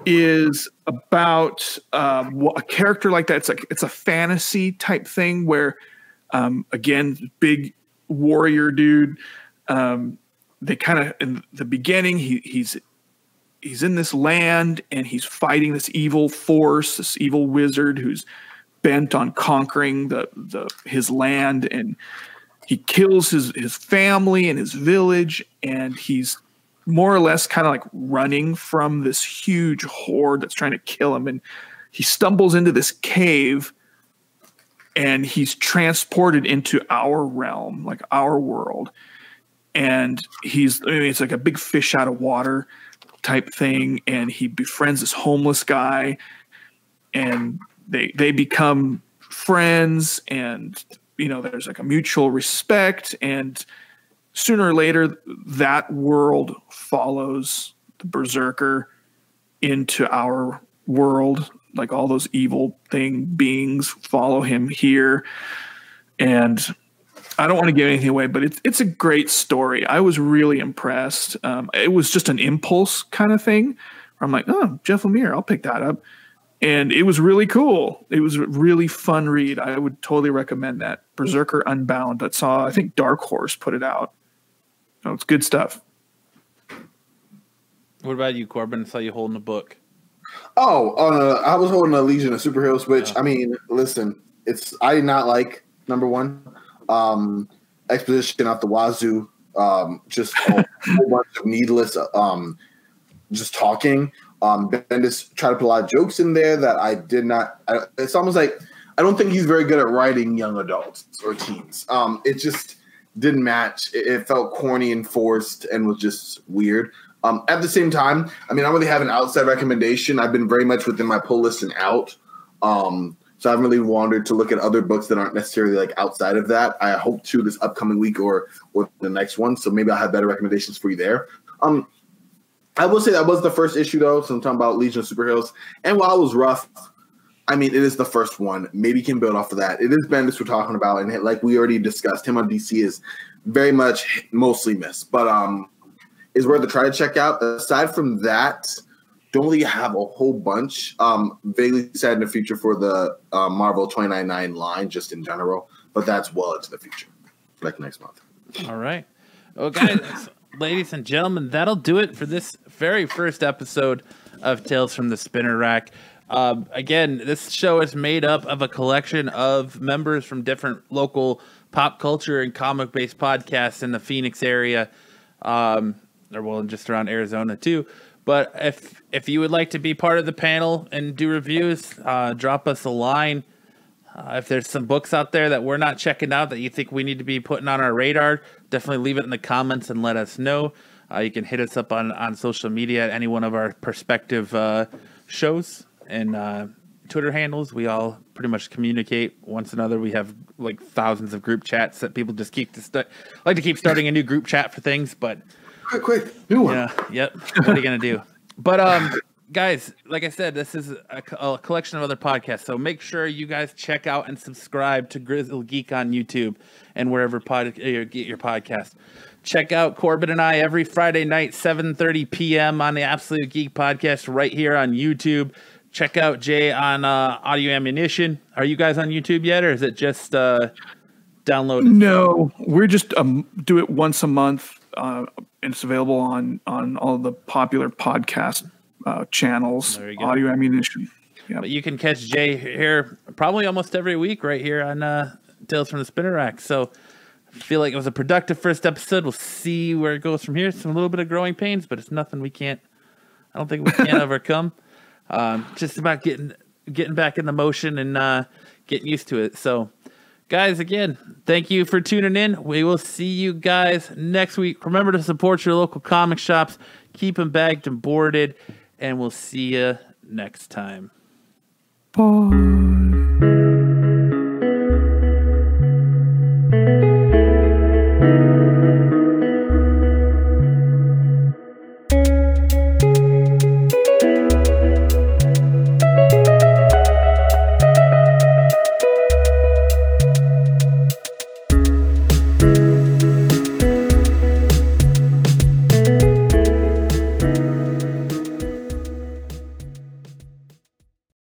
is about um, a character like that. It's like it's a fantasy type thing where, um, again, big warrior dude. Um, they kind of in the beginning he he's he's in this land and he's fighting this evil force, this evil wizard who's bent on conquering the the his land and he kills his his family and his village and he's more or less kind of like running from this huge horde that's trying to kill him. And he stumbles into this cave and he's transported into our realm, like our world. And he's, I mean, it's like a big fish out of water type thing. And he befriends this homeless guy and they, they become friends and, you know, there's like a mutual respect and, sooner or later that world follows the berserker into our world. Like all those evil thing beings follow him here. And i don't want to give anything away but it's it's a great story. I was really impressed. Um, it was just an impulse kind of thing. I'm like oh jeff lemire i'll pick that up. And it was really cool. It was a really fun read. I would totally recommend that. Berserker unbound. That saw i think dark horse put it out Oh, it's good stuff. What about you, Corbin? I saw you holding a book. Oh, uh, I was holding a Legion of Superheroes, which I mean, listen, it's I did not like number one. Um, exposition out the wazoo, um, just a whole bunch of needless, um, just talking. Um, Bendis tried to put a lot of jokes in there that I did not. I, it's almost like I don't think he's very good at writing young adults or teens. Um, it just didn't match. It, it, felt corny and forced and was just weird. Um, at the same time, I mean, I really have an outside recommendation. I've been very much within my pull list and out. Um, so I haven't really wandered to look at other books that aren't necessarily like outside of that. I hope to this upcoming week or or the next one. So maybe I'll have better recommendations for you there. Um, I will say that was the first issue though. So I'm talking about Legion of Superheroes. And while it was rough, I mean, it is the first one. Maybe can build off of that. It is Bendis we're talking about, and like we already discussed, him on DC is very much mostly missed, but um, is worth a try to check out. Aside from that, don't really have a whole bunch. Um, vaguely sad in the future for the uh, Marvel 299 line, just in general, but that's well into the future, like next month. All right. Guys, ladies and gentlemen, that'll do it for this very first episode of Tales from the Spinner Rack. Um, again, this show is made up of a collection of members from different local pop culture and comic based podcasts in the Phoenix area, um, or well, just around Arizona too. But if if you would like to be part of the panel and do reviews, uh, drop us a line. Uh, if there's some books out there that we're not checking out that you think we need to be putting on our radar, definitely leave it in the comments and let us know. Uh, you can hit us up on, on social media at any one of our perspective uh, shows and uh, Twitter handles. We all pretty much communicate once another. We have like thousands of group chats that people just keep to like to keep starting a new group chat for things, but quick, quick, new one. Yeah, yep. What are you gonna do? But um, guys, like I said, this is a, a, collection of other podcasts. So make sure you guys check out and subscribe to Grizzle Geek on YouTube and wherever pod you get your podcast. Check out Corbin and I every Friday night, 7:30 p.m. on the Absolute Geek Podcast right here on YouTube check out Jay on uh, Audio Ammunition. Are you guys on YouTube yet, or is it just uh, downloaded? No, we're just um, do it once a month. Uh, and it's available on on all the popular podcast uh, channels. Audio Ammunition. Yep. But you can catch Jay here probably almost every week right here on uh, Tales from the Spinner Rack. So I feel like it was a productive first episode. We'll see where it goes from here. Some little bit of growing pains, but it's nothing we can't. I don't think we can't overcome. Um, just about getting getting back in the motion and uh, getting used to it. So, guys, again, thank you for tuning in. We will see you guys next week. Remember to support your local comic shops. Keep them bagged and boarded, and we'll see you next time. Bye.